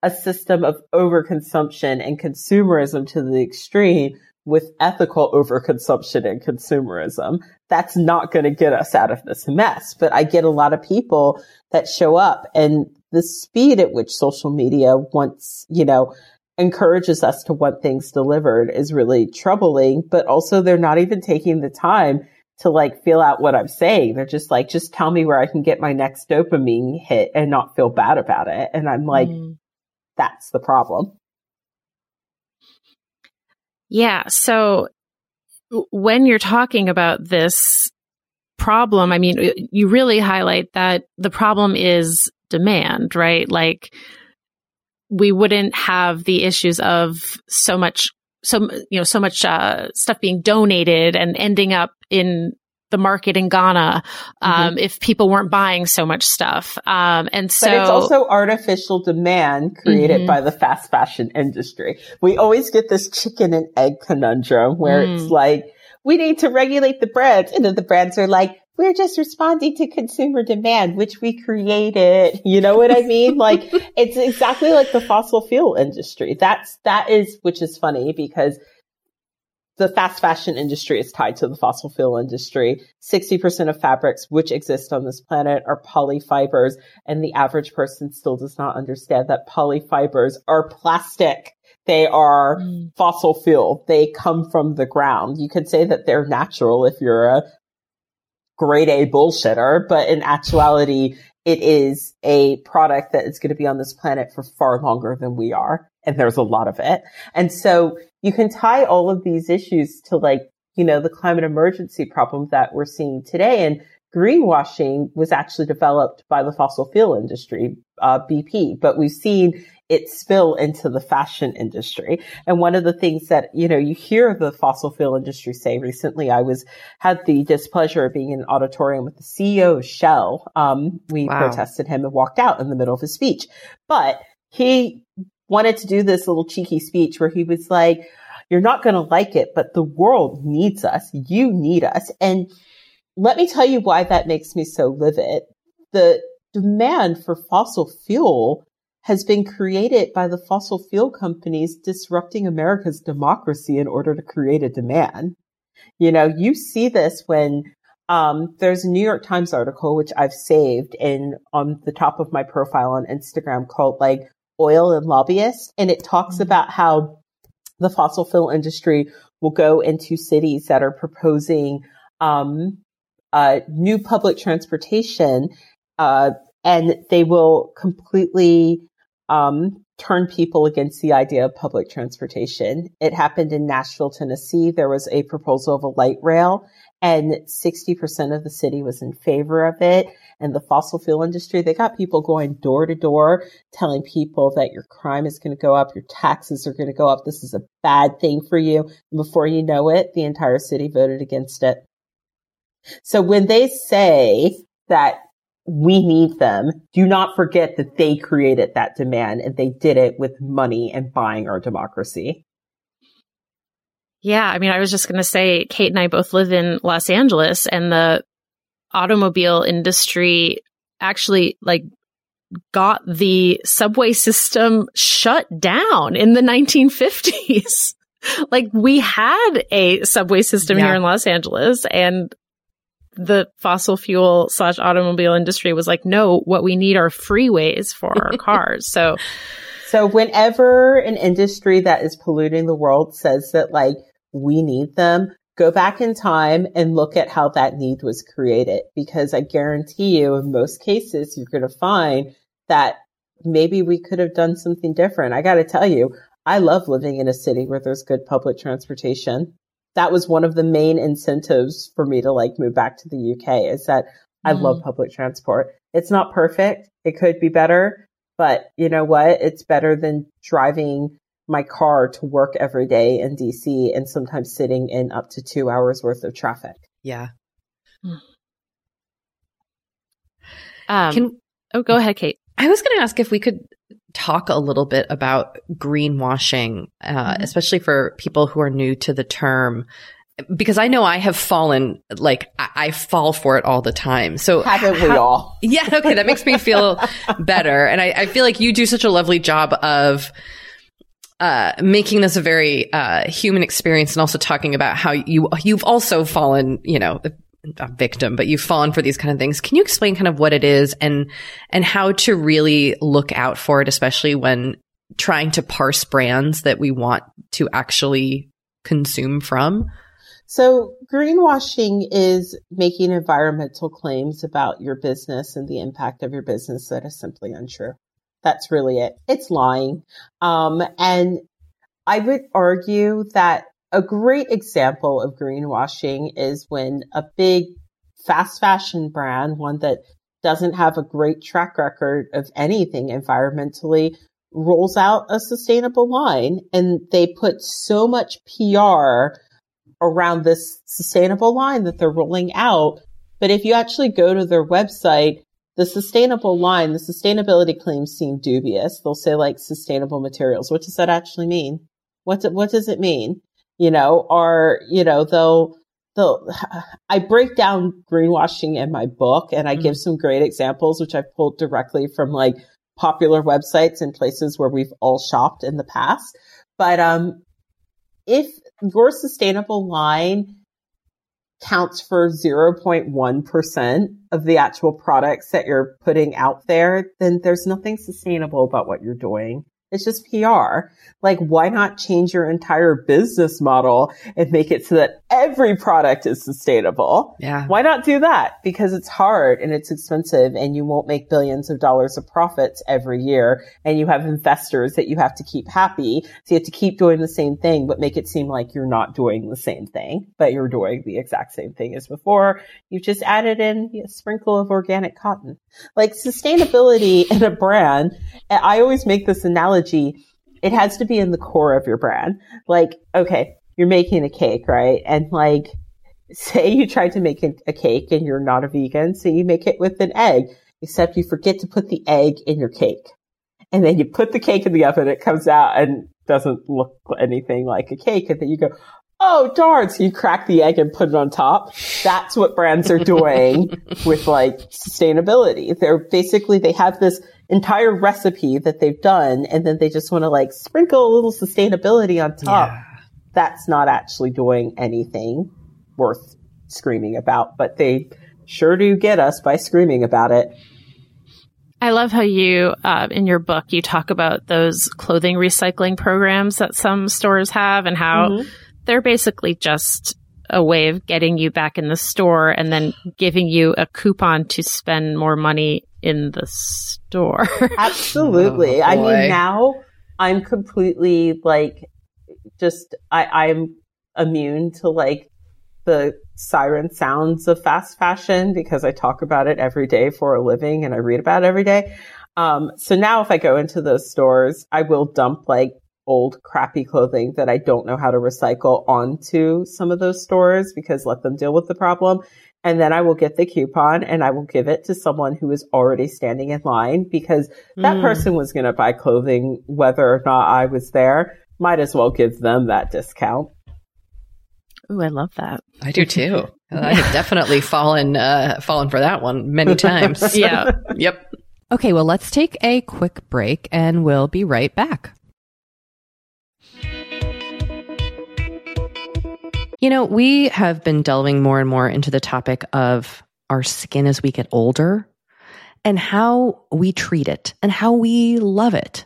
a system of overconsumption and consumerism to the extreme with ethical overconsumption and consumerism. That's not going to get us out of this mess. But I get a lot of people that show up and the speed at which social media wants, you know, encourages us to want things delivered is really troubling, but also they're not even taking the time to like feel out what I'm saying. They're just like, just tell me where I can get my next dopamine hit and not feel bad about it. And I'm like, mm. that's the problem. Yeah. So when you're talking about this problem, I mean, you really highlight that the problem is demand, right? Like we wouldn't have the issues of so much, so, you know, so much, uh, stuff being donated and ending up in the market in Ghana um, mm-hmm. if people weren't buying so much stuff. Um, and so, but it's also artificial demand created mm-hmm. by the fast fashion industry. We always get this chicken and egg conundrum where mm. it's like we need to regulate the brands, and then the brands are like. We're just responding to consumer demand, which we created. You know what I mean? (laughs) like it's exactly like the fossil fuel industry. That's, that is, which is funny because the fast fashion industry is tied to the fossil fuel industry. 60% of fabrics which exist on this planet are polyfibers, and the average person still does not understand that polyfibers are plastic. They are mm. fossil fuel. They come from the ground. You could say that they're natural if you're a grade A bullshitter, but in actuality, it is a product that is going to be on this planet for far longer than we are. And there's a lot of it. And so you can tie all of these issues to like, you know, the climate emergency problem that we're seeing today. And greenwashing was actually developed by the fossil fuel industry, uh, BP, but we've seen it spill into the fashion industry. And one of the things that, you know, you hear the fossil fuel industry say recently, I was, had the displeasure of being in an auditorium with the CEO of Shell. Um, we wow. protested him and walked out in the middle of his speech, but he wanted to do this little cheeky speech where he was like, you're not going to like it, but the world needs us. You need us. And let me tell you why that makes me so livid. The demand for fossil fuel has been created by the fossil fuel companies disrupting America's democracy in order to create a demand. You know, you see this when um, there's a New York Times article which I've saved in on the top of my profile on Instagram called like oil and lobbyists. And it talks mm-hmm. about how the fossil fuel industry will go into cities that are proposing um, uh, new public transportation, uh, and they will completely um, turn people against the idea of public transportation. It happened in Nashville, Tennessee. There was a proposal of a light rail, and 60% of the city was in favor of it. And the fossil fuel industry, they got people going door to door telling people that your crime is going to go up, your taxes are going to go up, this is a bad thing for you. And before you know it, the entire city voted against it. So when they say that we need them, do not forget that they created that demand and they did it with money and buying our democracy. Yeah, I mean, I was just going to say, Kate and I both live in Los Angeles, and the automobile industry actually like got the subway system shut down in the 1950s. (laughs) like we had a subway system yeah. here in Los Angeles and the fossil fuel slash automobile industry was like, no, what we need are freeways for our (laughs) cars. So, so whenever an industry that is polluting the world says that like we need them, go back in time and look at how that need was created. Because I guarantee you, in most cases, you're going to find that maybe we could have done something different. I got to tell you, I love living in a city where there's good public transportation. That was one of the main incentives for me to like move back to the UK is that I mm. love public transport. It's not perfect. It could be better, but you know what? It's better than driving my car to work every day in DC and sometimes sitting in up to two hours worth of traffic. Yeah. Um, Can, oh, go ahead, Kate. I was going to ask if we could talk a little bit about greenwashing, uh, mm-hmm. especially for people who are new to the term. because I know I have fallen, like I, I fall for it all the time. So haven't we all? (laughs) Yeah. Okay. That makes me feel (laughs) better. And I, I, feel like you do such a lovely job of, uh, making this a very, uh, human experience and also talking about how you, you've also fallen, you know, a victim, but you've fallen for these kind of things. Can you explain kind of what it is and, and how to really look out for it, especially when trying to parse brands that we want to actually consume from? So greenwashing is making environmental claims about your business and the impact of your business that is simply untrue. That's really it. It's lying. Um, and I would argue that a great example of greenwashing is when a big fast fashion brand, one that doesn't have a great track record of anything environmentally, rolls out a sustainable line and they put so much PR around this sustainable line that they're rolling out. But if you actually go to their website, the sustainable line, the sustainability claims seem dubious. They'll say like sustainable materials. What does that actually mean? What, what does it mean? You know, or, you know, they'll, they'll, (sighs) I break down greenwashing in my book and I mm-hmm. give some great examples, which I've pulled directly from like popular websites and places where we've all shopped in the past. But, um, if your sustainable line counts for 0.1% of the actual products that you're putting out there, then there's nothing sustainable about what you're doing. It's just PR. Like, why not change your entire business model and make it so that every product is sustainable? Yeah. Why not do that? Because it's hard and it's expensive and you won't make billions of dollars of profits every year. And you have investors that you have to keep happy. So you have to keep doing the same thing, but make it seem like you're not doing the same thing, but you're doing the exact same thing as before. You've just added in a sprinkle of organic cotton. Like sustainability (laughs) in a brand. I always make this analogy analogy, it has to be in the core of your brand. Like, okay, you're making a cake, right? And like, say you try to make a cake and you're not a vegan, so you make it with an egg, except you forget to put the egg in your cake. And then you put the cake in the oven, it comes out and doesn't look anything like a cake. And then you go, oh darn. So you crack the egg and put it on top. That's what brands are doing (laughs) with like sustainability. They're basically, they have this entire recipe that they've done and then they just want to like sprinkle a little sustainability on top. Yeah. That's not actually doing anything worth screaming about, but they sure do get us by screaming about it. I love how you, uh, in your book, you talk about those clothing recycling programs that some stores have and how mm-hmm. they're basically just a way of getting you back in the store and then giving you a coupon to spend more money in the store. (laughs) Absolutely. Oh, I mean, now I'm completely like, just, I, I'm immune to like the siren sounds of fast fashion because I talk about it every day for a living and I read about it every day. Um, so now if I go into those stores, I will dump like old crappy clothing that I don't know how to recycle onto some of those stores because let them deal with the problem. And then I will get the coupon and I will give it to someone who is already standing in line because that mm. person was going to buy clothing whether or not I was there. Might as well give them that discount. Ooh, I love that. I do too. (laughs) I have definitely fallen uh, fallen for that one many (laughs) times. yeah. yep. Okay, well, let's take a quick break and we'll be right back. You know, we have been delving more and more into the topic of our skin as we get older and how we treat it and how we love it.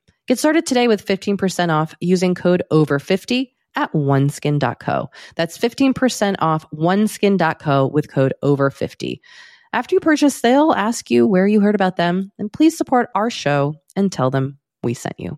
Get started today with 15% off using code OVER50 at oneskin.co. That's 15% off oneskin.co with code OVER50. After you purchase, they'll ask you where you heard about them, and please support our show and tell them we sent you.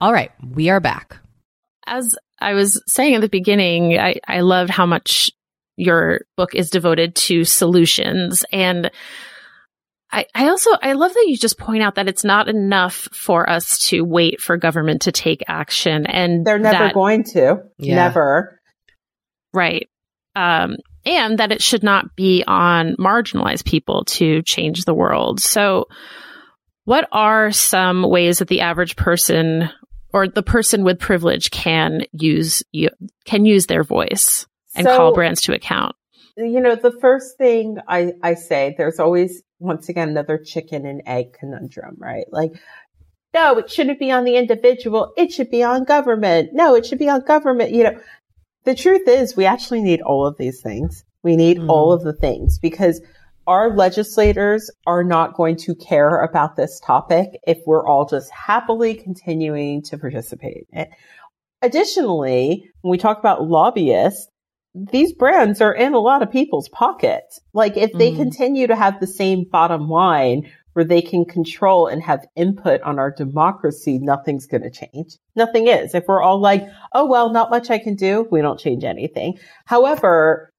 All right, we are back. As I was saying at the beginning, I, I love how much your book is devoted to solutions. And I, I also, I love that you just point out that it's not enough for us to wait for government to take action. And they're never that, going to. Yeah. Never. Right. Um, and that it should not be on marginalized people to change the world. So, what are some ways that the average person or the person with privilege can use you can use their voice and so, call brands to account? You know, the first thing I, I say, there's always once again another chicken and egg conundrum, right? Like, no, it shouldn't be on the individual. It should be on government. No, it should be on government. You know, the truth is we actually need all of these things. We need mm. all of the things because our legislators are not going to care about this topic if we're all just happily continuing to participate in it. Additionally, when we talk about lobbyists, these brands are in a lot of people's pockets. Like if they mm. continue to have the same bottom line where they can control and have input on our democracy, nothing's going to change. Nothing is. If we're all like, oh, well, not much I can do, we don't change anything. However,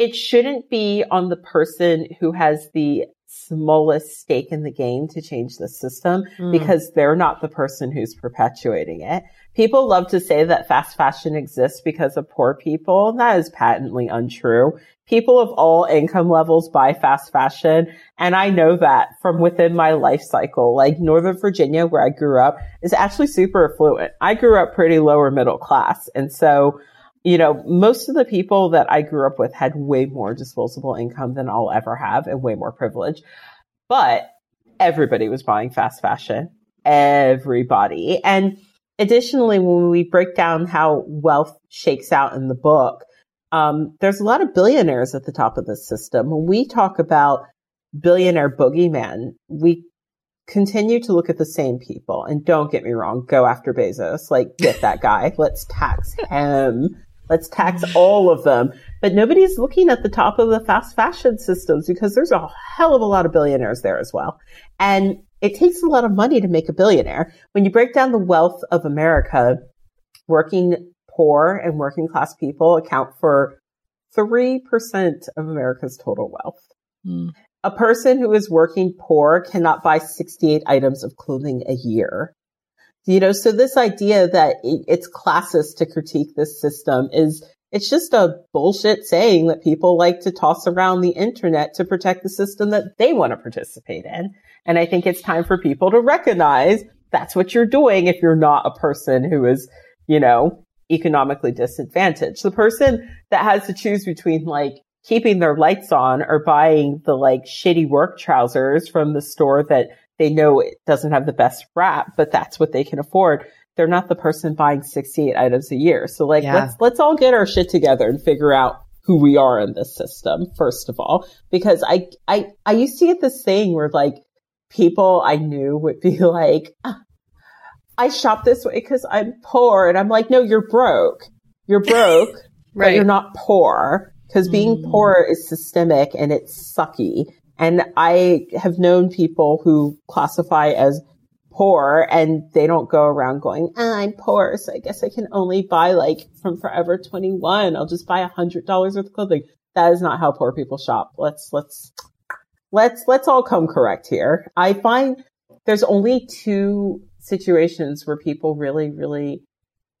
it shouldn't be on the person who has the smallest stake in the game to change the system mm. because they're not the person who's perpetuating it. People love to say that fast fashion exists because of poor people. That is patently untrue. People of all income levels buy fast fashion. And I know that from within my life cycle. Like Northern Virginia, where I grew up, is actually super affluent. I grew up pretty lower middle class. And so you know, most of the people that I grew up with had way more disposable income than I'll ever have and way more privilege. But everybody was buying fast fashion. Everybody. And additionally, when we break down how wealth shakes out in the book, um, there's a lot of billionaires at the top of the system. When we talk about billionaire boogeyman, we continue to look at the same people. And don't get me wrong, go after Bezos. Like, get that guy. Let's tax him. Let's tax all of them. But nobody's looking at the top of the fast fashion systems because there's a hell of a lot of billionaires there as well. And it takes a lot of money to make a billionaire. When you break down the wealth of America, working poor and working class people account for 3% of America's total wealth. Mm. A person who is working poor cannot buy 68 items of clothing a year. You know, so this idea that it's classist to critique this system is, it's just a bullshit saying that people like to toss around the internet to protect the system that they want to participate in. And I think it's time for people to recognize that's what you're doing if you're not a person who is, you know, economically disadvantaged. The person that has to choose between like keeping their lights on or buying the like shitty work trousers from the store that they know it doesn't have the best wrap, but that's what they can afford. They're not the person buying 68 items a year. So like, yeah. let's, let's all get our shit together and figure out who we are in this system, first of all, because I, I, I used to get this thing where like people I knew would be (laughs) like, ah, I shop this way because I'm poor. And I'm like, no, you're broke. You're broke, right. (laughs) but you're not poor because being mm. poor is systemic and it's sucky. And I have known people who classify as poor and they don't go around going, ah, I'm poor. So I guess I can only buy like from Forever 21. I'll just buy a hundred dollars worth of clothing. That is not how poor people shop. Let's, let's, let's, let's all come correct here. I find there's only two situations where people really, really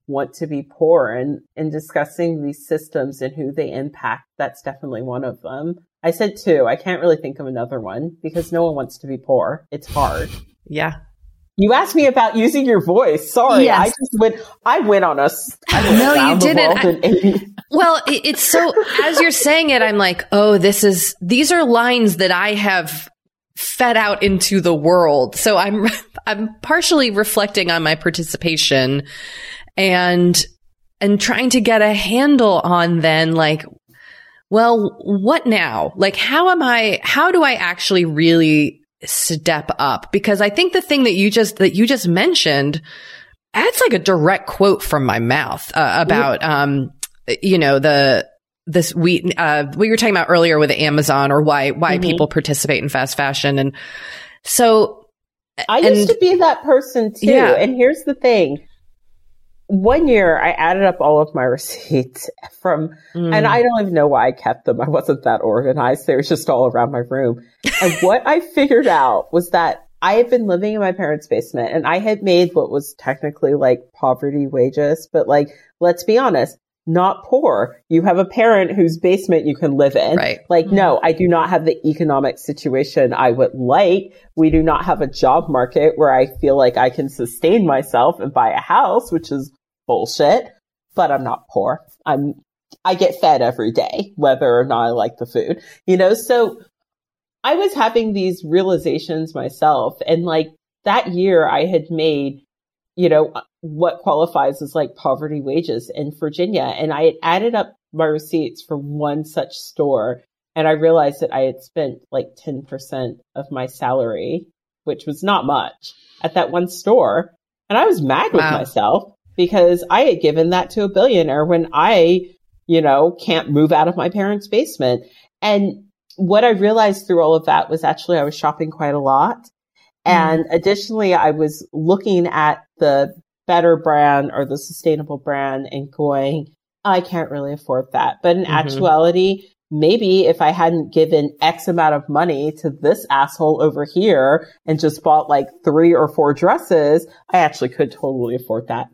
want to be poor and, in discussing these systems and who they impact. That's definitely one of them. I said two. I can't really think of another one because no one wants to be poor. It's hard. yeah. You asked me about using your voice. Sorry, yes. I just went. I went on a. I no, you didn't. (laughs) I, well, it, it's so. As you're saying it, I'm like, oh, this is. These are lines that I have fed out into the world. So I'm. (laughs) I'm partially reflecting on my participation and and trying to get a handle on then like well what now? Like how am i how do i actually really step up? Because i think the thing that you just that you just mentioned that's like a direct quote from my mouth uh, about um you know the this we uh we were talking about earlier with Amazon or why why mm-hmm. people participate in fast fashion. And so I and, used to be that person too. Yeah. and here's the thing one year I added up all of my receipts from, mm. and I don't even know why I kept them. I wasn't that organized. They were just all around my room. And (laughs) what I figured out was that I had been living in my parents' basement and I had made what was technically like poverty wages, but like, let's be honest, not poor. You have a parent whose basement you can live in. Right. Like, mm no, I do not have the economic situation I would like. We do not have a job market where I feel like I can sustain myself and buy a house, which is bullshit, but I'm not poor. I'm, I get fed every day, whether or not I like the food, you know? So I was having these realizations myself and like that year I had made, you know, uh, what qualifies as like poverty wages in Virginia. And I had added up my receipts for one such store. And I realized that I had spent like 10% of my salary, which was not much at that one store. And I was mad wow. with myself because I had given that to a billionaire when I, you know, can't move out of my parents' basement. And what I realized through all of that was actually I was shopping quite a lot. Mm-hmm. And additionally, I was looking at the better brand or the sustainable brand and going, I can't really afford that. But in mm-hmm. actuality, maybe if I hadn't given X amount of money to this asshole over here and just bought like three or four dresses, I actually could totally afford that.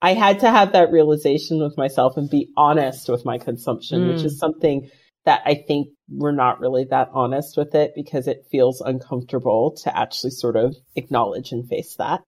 I had to have that realization with myself and be honest with my consumption, mm. which is mm. something that I think we're not really that honest with it because it feels uncomfortable to actually sort of acknowledge and face that.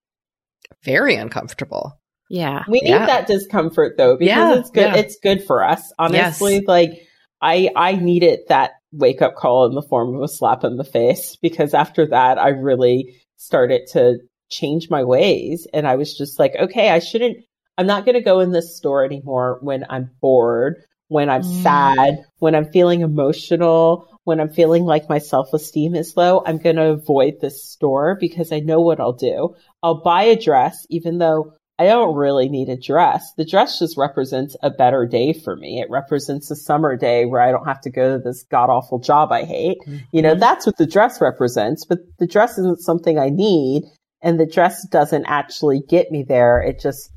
Very uncomfortable. Yeah. We need yeah. that discomfort though, because yeah, it's good. Yeah. It's good for us. Honestly, yes. like I, I needed that wake up call in the form of a slap in the face because after that, I really started to change my ways. And I was just like, okay, I shouldn't I'm not going to go in this store anymore when I'm bored, when I'm mm. sad, when I'm feeling emotional, when I'm feeling like my self esteem is low. I'm going to avoid this store because I know what I'll do. I'll buy a dress, even though I don't really need a dress. The dress just represents a better day for me. It represents a summer day where I don't have to go to this god awful job I hate. Mm-hmm. You know, that's what the dress represents, but the dress isn't something I need and the dress doesn't actually get me there. It just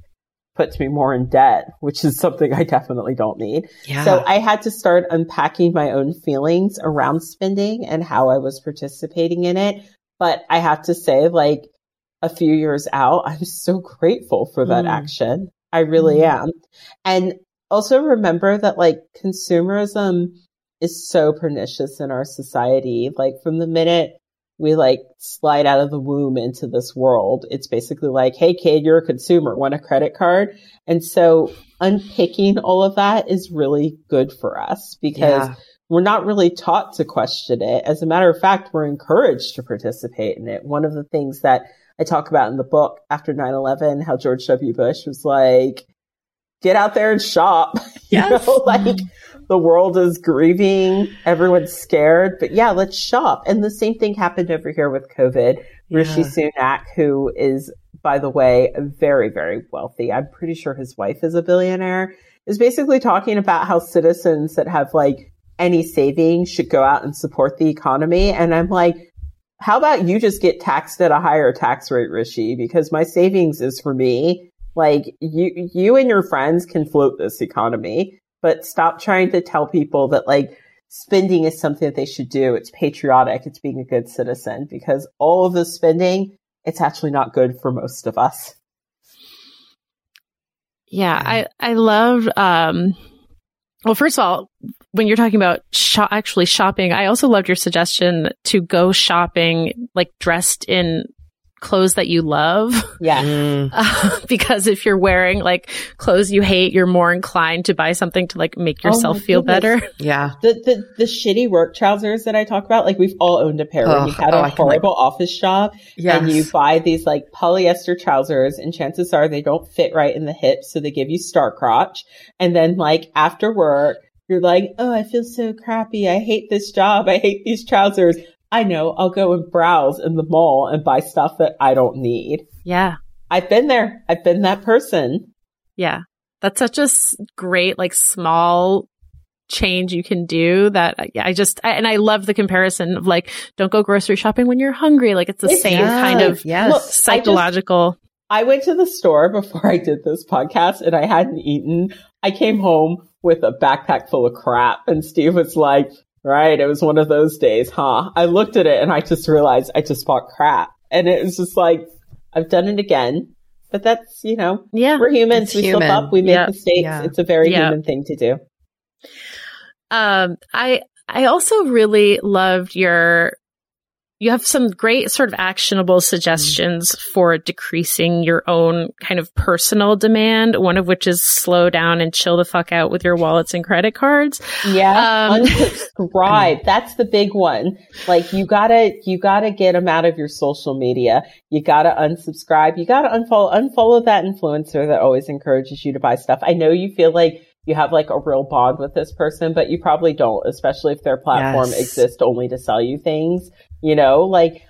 puts me more in debt, which is something I definitely don't need. Yeah. So I had to start unpacking my own feelings around spending and how I was participating in it. But I have to say, like a few years out, I'm so grateful for that mm. action. I really mm. am. And also remember that like consumerism is so pernicious in our society. Like from the minute we like slide out of the womb into this world. It's basically like, Hey kid, you're a consumer, want a credit card? And so unpicking all of that is really good for us because yeah. we're not really taught to question it. As a matter of fact, we're encouraged to participate in it. One of the things that I talk about in the book after 9-11, how George W. Bush was like, get out there and shop. (laughs) Yes. you know, like the world is grieving, everyone's scared, but yeah, let's shop. And the same thing happened over here with COVID. Yeah. Rishi Sunak, who is, by the way, very, very wealthy. I'm pretty sure his wife is a billionaire, is basically talking about how citizens that have like any savings should go out and support the economy. And I'm like, how about you just get taxed at a higher tax rate, Rishi? Because my savings is for me like you, you and your friends can float this economy, but stop trying to tell people that like spending is something that they should do. It's patriotic. It's being a good citizen because all of the spending, it's actually not good for most of us. Yeah, I, I love, um, well, first of all, when you're talking about actually shopping, I also loved your suggestion to go shopping like dressed in clothes that you love. Yeah. (laughs) Mm. Uh, (laughs) because if you're wearing like clothes you hate, you're more inclined to buy something to like make oh yourself oh feel goodness. better. (laughs) Yeah. The, the, the shitty work trousers that I talk about, like we've all owned a pair oh, when you've had oh, a horrible like, office job yes. and you buy these like polyester trousers and chances are they don't fit right in the hips. So they give you star crotch. And then like after work, you're like, oh, I feel so crappy. I hate this job. I hate these trousers. I know I'll go and browse in the mall and buy stuff that I don't need. Yeah. I've been there. I've been that person. Yeah. That's such a great, like, small change you can do that uh, I just, I, and I love the comparison of like, don't go grocery shopping when you're hungry. Like, it's the same kind of yes. Look, psychological. I, just, I went to the store before I did this podcast and I hadn't eaten. I came home with a backpack full of crap and Steve was like, Right. It was one of those days, huh? I looked at it and I just realized I just bought crap. And it was just like, I've done it again. But that's, you know, yeah, we're humans. We human. slip up. We make mistakes. Yeah. It's a very human thing to do. Um, I, I also really loved your you have some great sort of actionable suggestions mm. for decreasing your own kind of personal demand, one of which is slow down and chill the fuck out with your wallets and credit cards. Yeah. Um, unsubscribe. (laughs) That's the big one. Like you gotta, you gotta get them out of your social media. You gotta unsubscribe. You gotta unfollow, unfollow that influencer that always encourages you to buy stuff. I know you feel like you have like a real bond with this person, but you probably don't, especially if their platform yes. exists only to sell you things. You know, like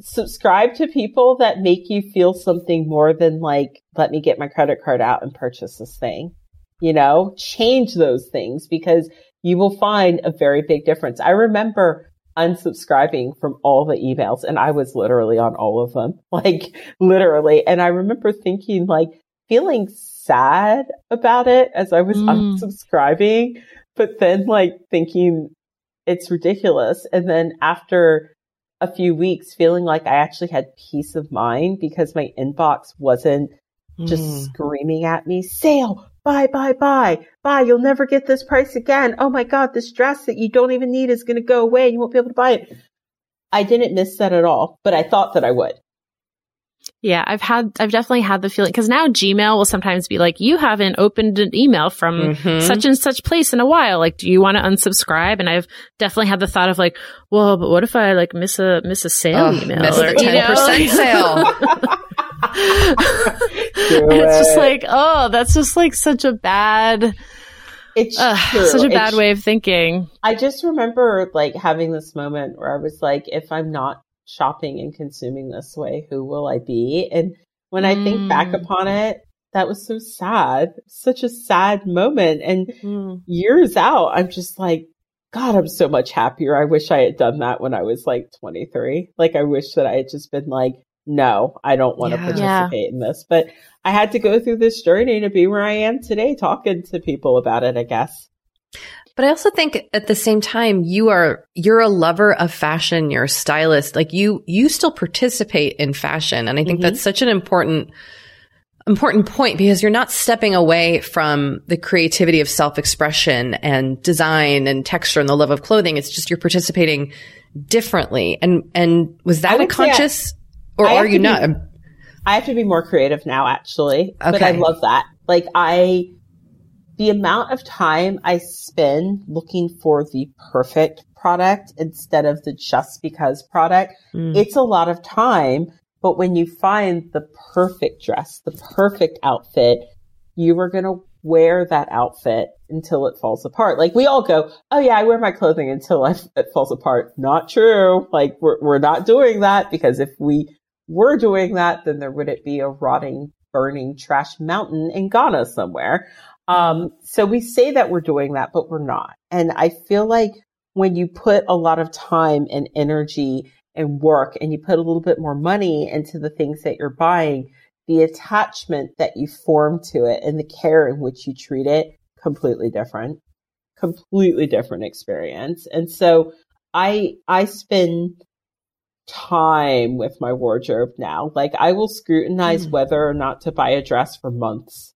subscribe to people that make you feel something more than like, let me get my credit card out and purchase this thing. You know, change those things because you will find a very big difference. I remember unsubscribing from all the emails and I was literally on all of them, (laughs) like literally. And I remember thinking like feeling sad about it as I was mm. unsubscribing, but then like thinking it's ridiculous. And then after a few weeks feeling like I actually had peace of mind because my inbox wasn't just mm. screaming at me, sale, buy, buy, buy, buy. You'll never get this price again. Oh my God, this dress that you don't even need is going to go away and you won't be able to buy it. I didn't miss that at all, but I thought that I would. Yeah, I've had, I've definitely had the feeling because now Gmail will sometimes be like, you haven't opened an email from mm-hmm. such and such place in a while. Like, do you want to unsubscribe? And I've definitely had the thought of like, well, but what if I like miss a, miss a sale oh, email miss or, 10% sale? (laughs) it's just like, oh, that's just like such a bad, it's uh, such a bad it's, way of thinking. I just remember like having this moment where I was like, if I'm not shopping and consuming this way, who will I be? And when I think back mm. upon it, that was so sad, such a sad moment. And mm. years out, I'm just like, God, I'm so much happier. I wish I had done that when I was like 23. Like, I wish that I had just been like, no, I don't want to participate yeah. in this. But I had to go through this journey to be where I am today, talking to people about it, I guess. But I also think at the same time, you are, you're a lover of fashion. You're a stylist. Like you, you still participate in fashion. And I think mm-hmm. that's such an important, important point because you're not stepping away from the creativity of self-expression and design and texture and the love of clothing. It's just you're participating differently? And and was that a conscious I, or I are you not? Be, I have to be more creative now actually. Okay. But I love that. Like I the amount of time I spend looking for the perfect product instead of the just because product, mm. it's a lot of time. But when you find the perfect dress, the perfect outfit, you are going to wear that outfit until it falls apart. Like we all go, oh yeah, I wear my clothing until I, it falls apart. Not true. Like we're, we're not doing that because if we were doing that, then there wouldn't be a rotting, burning trash mountain in Ghana somewhere. Um, so we say that we're doing that, but we're not. And I feel like when you put a lot of time and energy and work and you put a little bit more money into the things that you're buying, the attachment that you form to it and the care in which you treat it completely different completely different experience and so i i spend time with my wardrobe now like i will scrutinize mm. whether or not to buy a dress for months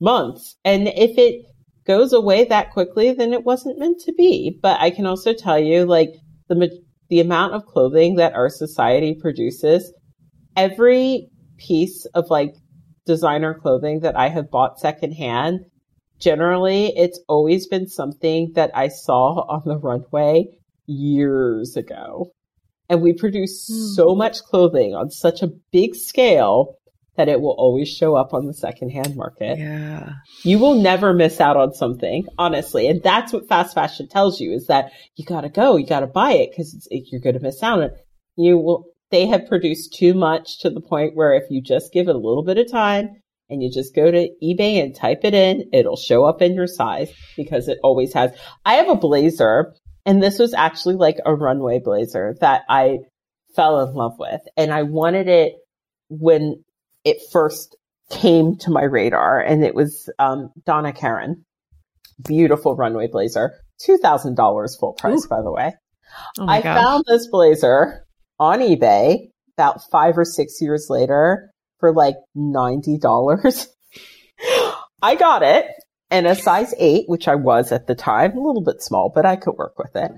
months and if it goes away that quickly then it wasn't meant to be but i can also tell you like the the amount of clothing that our society produces every piece of like designer clothing that I have bought secondhand, generally it's always been something that I saw on the runway years ago. And we produce mm. so much clothing on such a big scale that it will always show up on the secondhand market. Yeah. You will never miss out on something, honestly. And that's what fast fashion tells you is that you gotta go, you gotta buy it because you're going to miss out on it. You will they have produced too much to the point where if you just give it a little bit of time and you just go to eBay and type it in, it'll show up in your size because it always has. I have a blazer and this was actually like a runway blazer that I fell in love with and I wanted it when it first came to my radar and it was um, Donna Karan, Beautiful runway blazer. $2,000 full price, Ooh. by the way. Oh I gosh. found this blazer on eBay about five or six years later for like $90. (laughs) I got it in a size eight, which I was at the time, a little bit small, but I could work with it.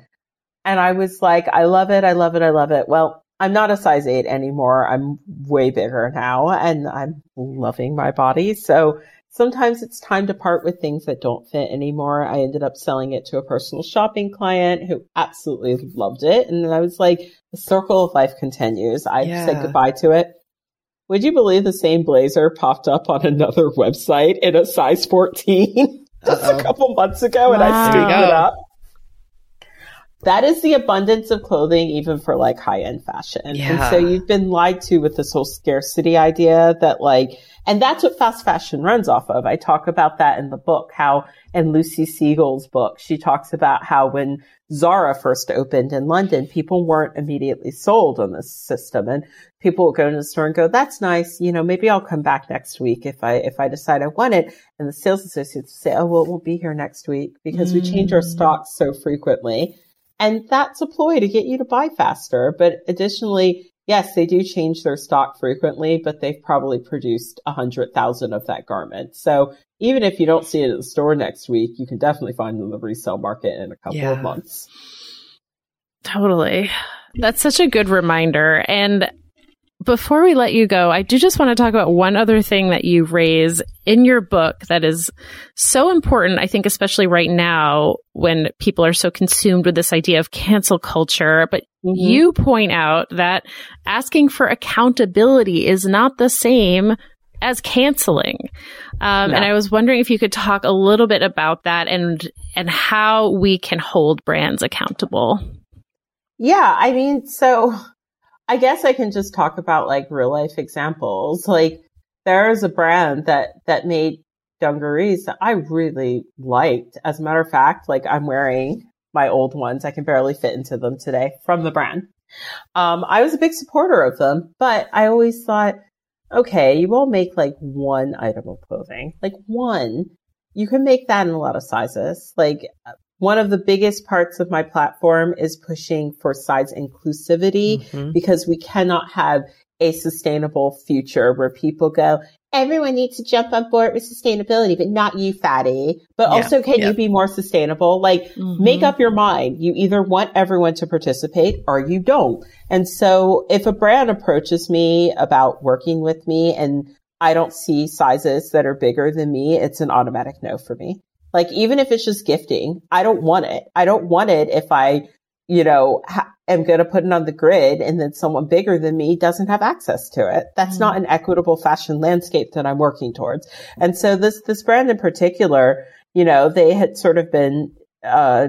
And I was like, I love it. I love it. I love it. Well, I'm not a size eight anymore. I'm way bigger now and I'm loving my body. So sometimes it's time to part with things that don't fit anymore. I ended up selling it to a personal shopping client who absolutely loved it. And I was like, the circle of life continues. I yeah. said goodbye to it. Would you believe the same blazer popped up on another (laughs) website in a size 14 (laughs) just Uh-oh. a couple months ago wow. and I scooped it up? That is the abundance of clothing even for like high end fashion. Yeah. And so you've been lied to with this whole scarcity idea that like, and that's what fast fashion runs off of. I talk about that in the book, how in Lucy Siegle's book, she talks about how when Zara first opened in London, people weren't immediately sold on this system and people would go into the store and go, that's nice. You know, maybe I'll come back next week if I, if I decide I want it. And the sales associates say, oh, well, we'll be here next week because mm. we change our mm. stocks so frequently and that's a ploy to get you to buy faster. But additionally, yes, they do change their stock frequently, but they've probably produced a hundred thousand of that garment. So even if you don't see it at the store next week, you can definitely find it in the resale market in a couple yeah. of months. Totally. That's such a good reminder. And before we let you go, I do just want to talk about one other thing that you raise in your book that is so important, I think, especially right now when people are so consumed with this idea of cancel culture. But mm-hmm. you point out that asking for accountability is not the same as canceling. Um, And I was wondering if you could talk a little bit about that and and how we can hold brands accountable. Yeah, I mean, so I guess I can just talk about like real life examples. Like there is a brand that, that made dungarees that I really liked. As a matter of fact, like I'm wearing my old ones. I can barely fit into them today from the brand. Um, I was a big supporter of them, but I always thought, okay, you will make like one item of clothing, like one. You can make that in a lot of sizes. Like one of the biggest parts of my platform is pushing for size inclusivity mm-hmm. because we cannot have a sustainable future where people go, everyone needs to jump on board with sustainability, but not you, fatty. But yeah, also, can yeah. you be more sustainable? Like, mm-hmm. make up your mind. You either want everyone to participate or you don't. And so if a brand approaches me about working with me and I don't see sizes that are bigger than me, it's an automatic no for me. Like, even if it's just gifting, I don't want it. I don't want it if I, you know, ha- am going to put it on the grid and then someone bigger than me doesn't have access to it. That's mm-hmm. not an equitable fashion landscape that I'm working towards. And so this, this brand in particular, you know, they had sort of been, uh,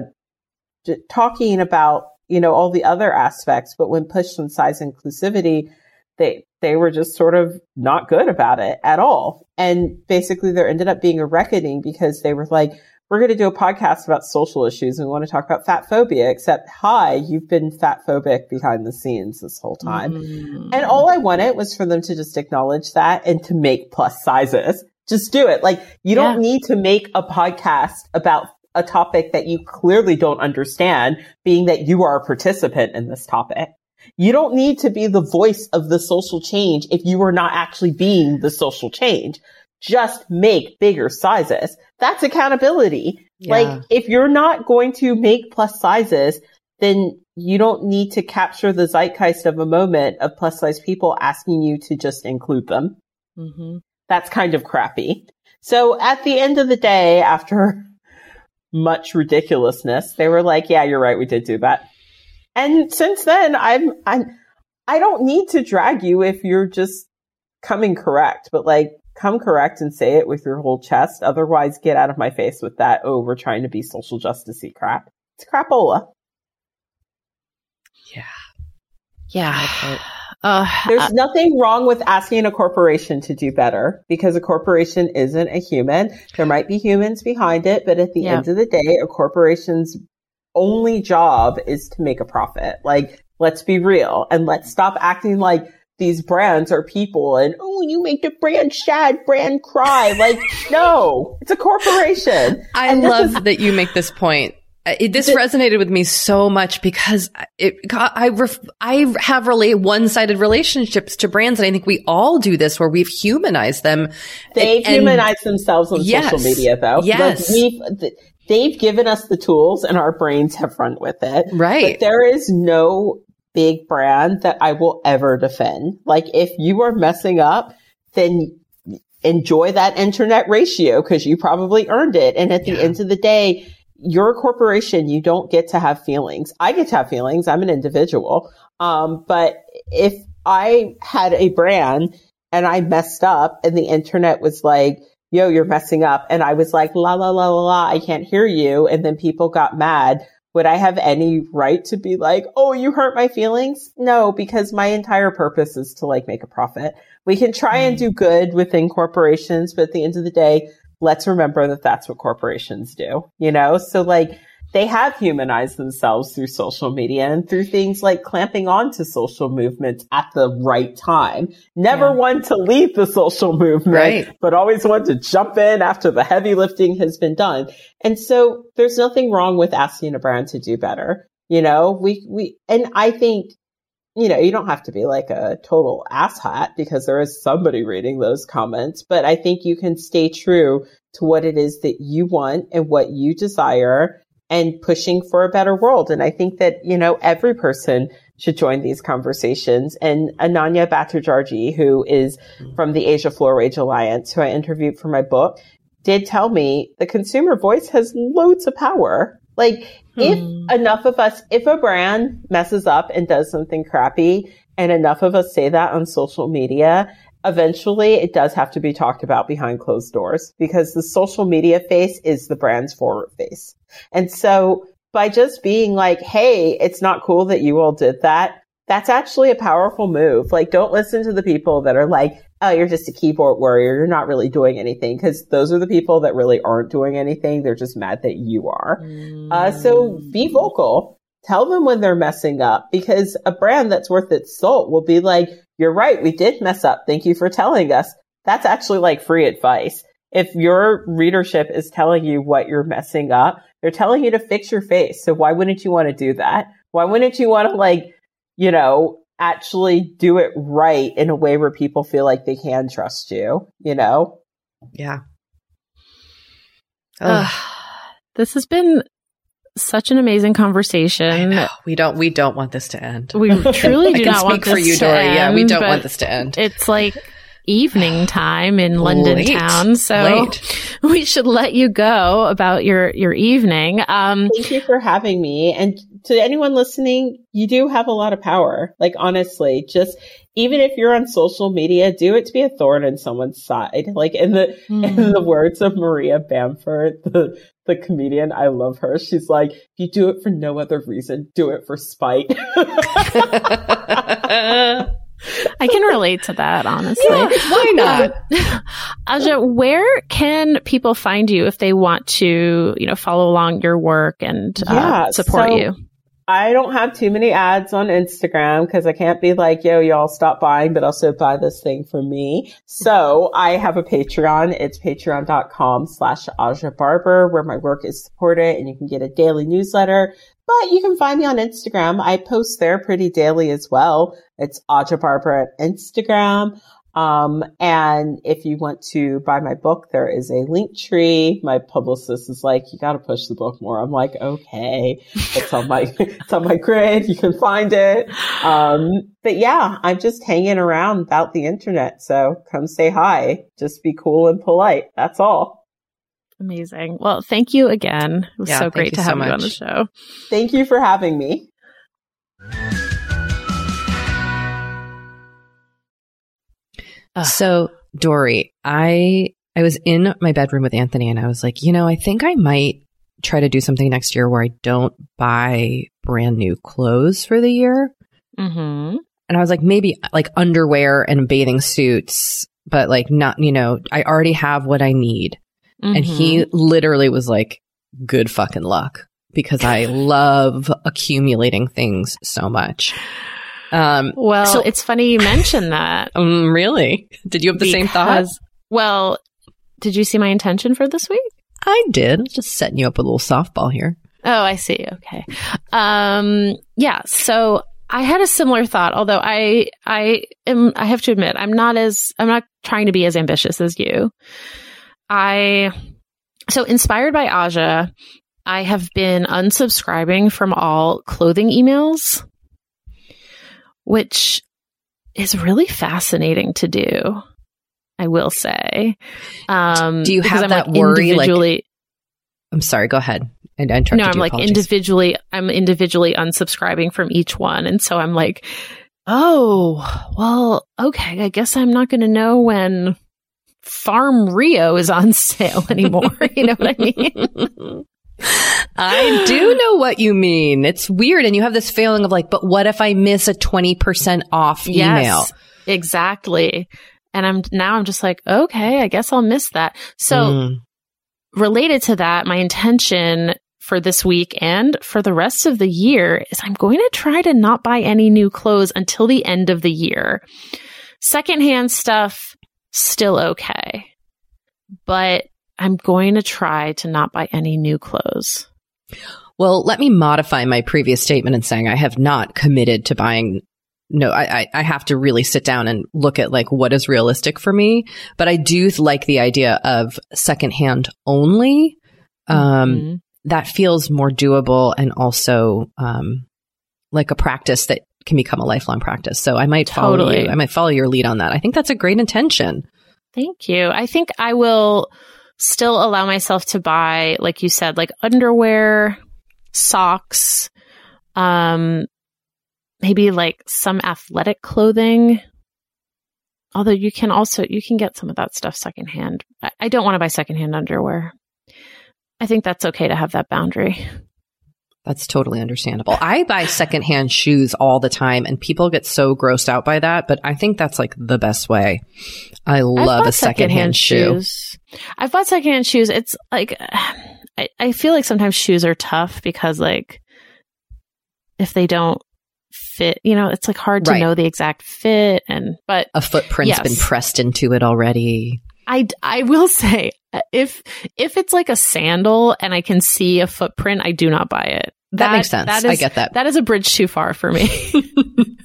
talking about, you know, all the other aspects, but when pushed on size inclusivity, they, they were just sort of not good about it at all. And basically there ended up being a reckoning because they were like, we're going to do a podcast about social issues and we want to talk about fat phobia, except hi, you've been fat phobic behind the scenes this whole time. Mm. And all I wanted was for them to just acknowledge that and to make plus sizes. Just do it. Like you don't need to make a podcast about a topic that you clearly don't understand, being that you are a participant in this topic. You don't need to be the voice of the social change if you are not actually being the social change just make bigger sizes. That's accountability. Yeah. Like if you're not going to make plus sizes, then you don't need to capture the zeitgeist of a moment of plus size people asking you to just include them. Mm-hmm. That's kind of crappy. So at the end of the day, after (laughs) much ridiculousness, they were like, yeah, you're right. We did do that. And since then, I'm, I'm, I don't need to drag you if you're just coming correct, but like come correct and say it with your whole chest. Otherwise, get out of my face with that. Oh, we're trying to be social justicey crap. It's crapola. Yeah. Yeah. (sighs) Uh, There's uh, nothing wrong with asking a corporation to do better because a corporation isn't a human. There might be humans behind it, but at the yeah. end of the day, a corporation's only job is to make a profit. Like, let's be real and let's stop acting like these brands are people and oh you make the brand sad brand cry like (laughs) no it's a corporation i love is- that you make this point uh, it, this resonated with me so much because it, I, ref, I have really one-sided relationships to brands. And I think we all do this where we've humanized them. They've and, humanized themselves on yes, social media though. Yes. Like they've given us the tools and our brains have run with it. Right. But there is no big brand that I will ever defend. Like if you are messing up, then enjoy that internet ratio because you probably earned it. And at the yeah. end of the day, you're a corporation. You don't get to have feelings. I get to have feelings. I'm an individual. Um, but if I had a brand and I messed up and the internet was like, yo, you're messing up. And I was like, la, la, la, la, la, I can't hear you. And then people got mad would I have any right to be like, oh, you hurt my feelings? No, because my entire purpose is to like make a profit. We can try and mm. do good within corporations, but at the end of the day, let's remember that that's what corporations do, you know? So like, they have humanized themselves through social media and through things like clamping on to social movements at the right time. Never yeah. one to lead the social movement, right. but always one to jump in after the heavy lifting has been done. And so there's nothing wrong with asking a brand to do better. You know, we, we, and I think, you know, you don't have to be like a total asshat because there is somebody reading those comments, but I think you can stay true to what it is that you want and what you desire and pushing for a better world. And I think that, you know, every person should join these conversations. And Ananya Bhattacharjee, who is from the Asia Floor Wage Alliance, who I interviewed for my book, did tell me the consumer voice has loads of power. Like hmm. if enough of us, if a brand messes up and does something crappy and enough of us say that on social media, eventually it does have to be talked about behind closed doors because the social media face is the brand's forward face. And so by just being like, Hey, it's not cool that you all did that. That's actually a powerful move. Like, don't listen to the people that are like, Oh, you're just a keyboard warrior. You're not really doing anything because those are the people that really aren't doing anything. They're just mad that you are. Mm. Uh, so be vocal. Tell them when they're messing up because a brand that's worth its salt will be like, you're right. We did mess up. Thank you for telling us. That's actually like free advice. If your readership is telling you what you're messing up, they're telling you to fix your face. So why wouldn't you want to do that? Why wouldn't you want to like, you know, actually do it right in a way where people feel like they can trust you, you know? Yeah. Uh, this has been such an amazing conversation. We don't we don't want this to end. We (laughs) truly do not want this for you, to Doree. end. yeah, we don't want this to end. It's like evening time in London Late. town, so Late. (laughs) we should let you go about your your evening. Um, Thank you for having me. And to anyone listening, you do have a lot of power. Like, honestly, just even if you're on social media, do it to be a thorn in someone's side. Like, in the, Hmm. in the words of Maria Bamford, (laughs) the, the comedian, I love her. She's like, if you do it for no other reason, do it for spite. (laughs) I can relate to that, honestly. Yeah, Why not? (laughs) Aja, where can people find you if they want to, you know, follow along your work and uh, Yeah, support so- you? I don't have too many ads on Instagram because I can't be like, yo, y'all stop buying, but also buy this thing for me. So I have a Patreon. It's patreon.com slash Aja Barber where my work is supported and you can get a daily newsletter. But you can find me on Instagram. I post there pretty daily as well. It's Aja Barber at Instagram. Um, and if you want to buy my book, there is a link tree. My publicist is like, you got to push the book more. I'm like, okay, it's on my, (laughs) it's on my grid. You can find it. Um, but yeah, I'm just hanging around about the internet. So come say hi. Just be cool and polite. That's all. Amazing. Well, thank you again. It was Yeah, so great you to so have you on the show. Thank you for having me. So, Doree, I I was in my bedroom with Anthony and I was like, you know, I think I might try to do something next year where I don't buy brand new clothes for the year. Mm-hmm. And I was like, maybe like underwear and bathing suits, but like not, you know, I already have what I need. And he Mm-hmm. literally was like, good fucking luck because I (laughs) love accumulating things so much. Um, Well, So- it's funny you mentioned that. (laughs) um, really? Did you have the same thought? because- Well, did you see my intention for this week? I did. Just setting you up with a little softball here. Oh, I see. Okay. Um, yeah. So I had a similar thought, although I, I am, I have to admit, I'm not as, I'm not trying to be as ambitious as you. I, so inspired by Aja, I have been unsubscribing from all clothing emails, which is really fascinating to do. I will say. Um, Do you have I'm, that like, worry, like- I'm sorry. Go ahead. I, I no, I'm you. like Apologies. individually, I'm individually unsubscribing from each one. And so I'm like, oh, well, okay. I guess I'm not going to know when Farm Rio is on (laughs) sale anymore. (laughs) you know what I mean? I do know what you mean. It's weird. And you have this feeling of like, but what if I miss a 20% off email? Yes, exactly. And I'm now I'm just like, okay, I guess I'll miss that. So Mm. related to that, my intention for this week and for the rest of the year is I'm going to try to not buy any new clothes until the end of the year. Secondhand stuff, still okay. But I'm going to try to not buy any new clothes. Well, let me modify my previous statement in saying I have not committed to buying. No, I, I, I have to really sit down and look at like what is realistic for me. But I do like the idea of secondhand only. Um, Mhm. that feels more doable and also um, like a practice that can become a lifelong practice. So I might follow Totally. you. I might follow your lead on that. I think that's a great intention. Thank you. I think I will still allow myself to buy, like you said, like underwear, socks, um, maybe like some athletic clothing. Although you can also you can get some of that stuff secondhand. I don't want to buy secondhand underwear. I think that's okay to have that boundary. That's totally understandable. I buy secondhand shoes all the time and people get so grossed out by that, but I think that's like the best way. I love a secondhand shoe. shoes. I've bought secondhand shoes. It's like (sighs) I, I feel like sometimes shoes are tough because like if they don't fit, you know, it's like hard to Right. know the exact fit and but A footprint's Yes. been pressed into it already. I I will (laughs) say uh, if if it's like a sandal and I can see a footprint, I do not buy it. That makes sense. That is, I get that. That is a bridge too far for me. (laughs)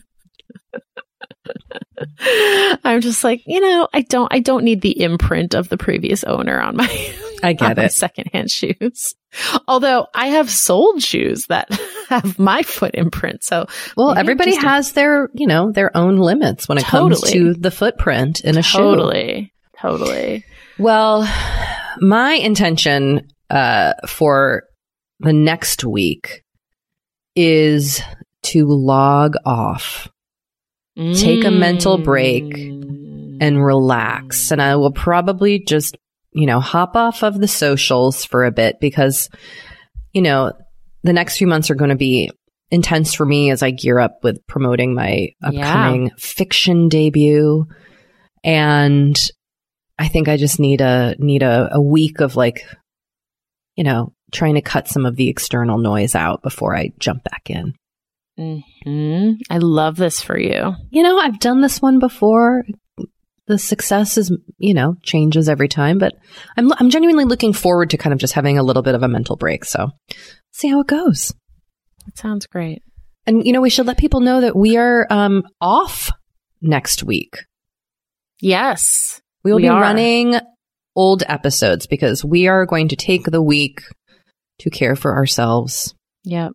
I'm just like, you know, I don't, I don't need the imprint of the previous owner on my, I (laughs) get it. secondhand shoes. Although I have sold shoes that have my foot imprint. So, well, everybody has their, you know, their own limits when it totally. comes to the footprint in a totally, shoe. Totally. Totally. Well, my intention, uh, for the next week is to log off, mm. take a mental break mm. and relax. And I will probably just, you know, hop off of the socials for a bit because, you know, the next few months are going to be intense for me as I gear up with promoting my upcoming yeah. fiction debut. And I think I just need a, need a, a week of like, you know, trying to cut some of the external noise out before I jump back in. Mm-hmm. I love this for you. You know, I've done this one before. The success is, you know, changes every time, but I'm I'm genuinely looking forward to kind of just having a little bit of a mental break. So, see how it goes. It sounds great. And you know, we should let people know that we are um, off next week. Yes, we will we be are. running old episodes because we are going to take the week to care for ourselves. Yep.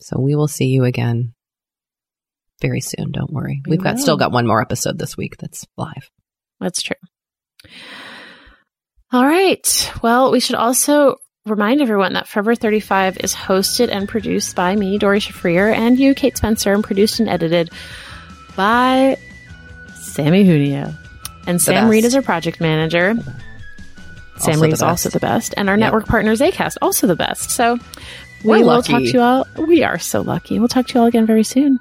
So we will see you again very soon. Don't worry. We We've got still got one more episode this week that's live. That's true. All right. Well, we should also remind everyone that Forever 35 is hosted and produced by me, Doree Shafrir, and you, Kate Spencer, and produced and edited by Sammy Junio. And Sam best. Reed is our project manager. Sam Reed is also the best. And our yep. network partners, ACAST, also the best. So we We're will lucky. talk to you all. We are so lucky. We'll talk to you all again very soon.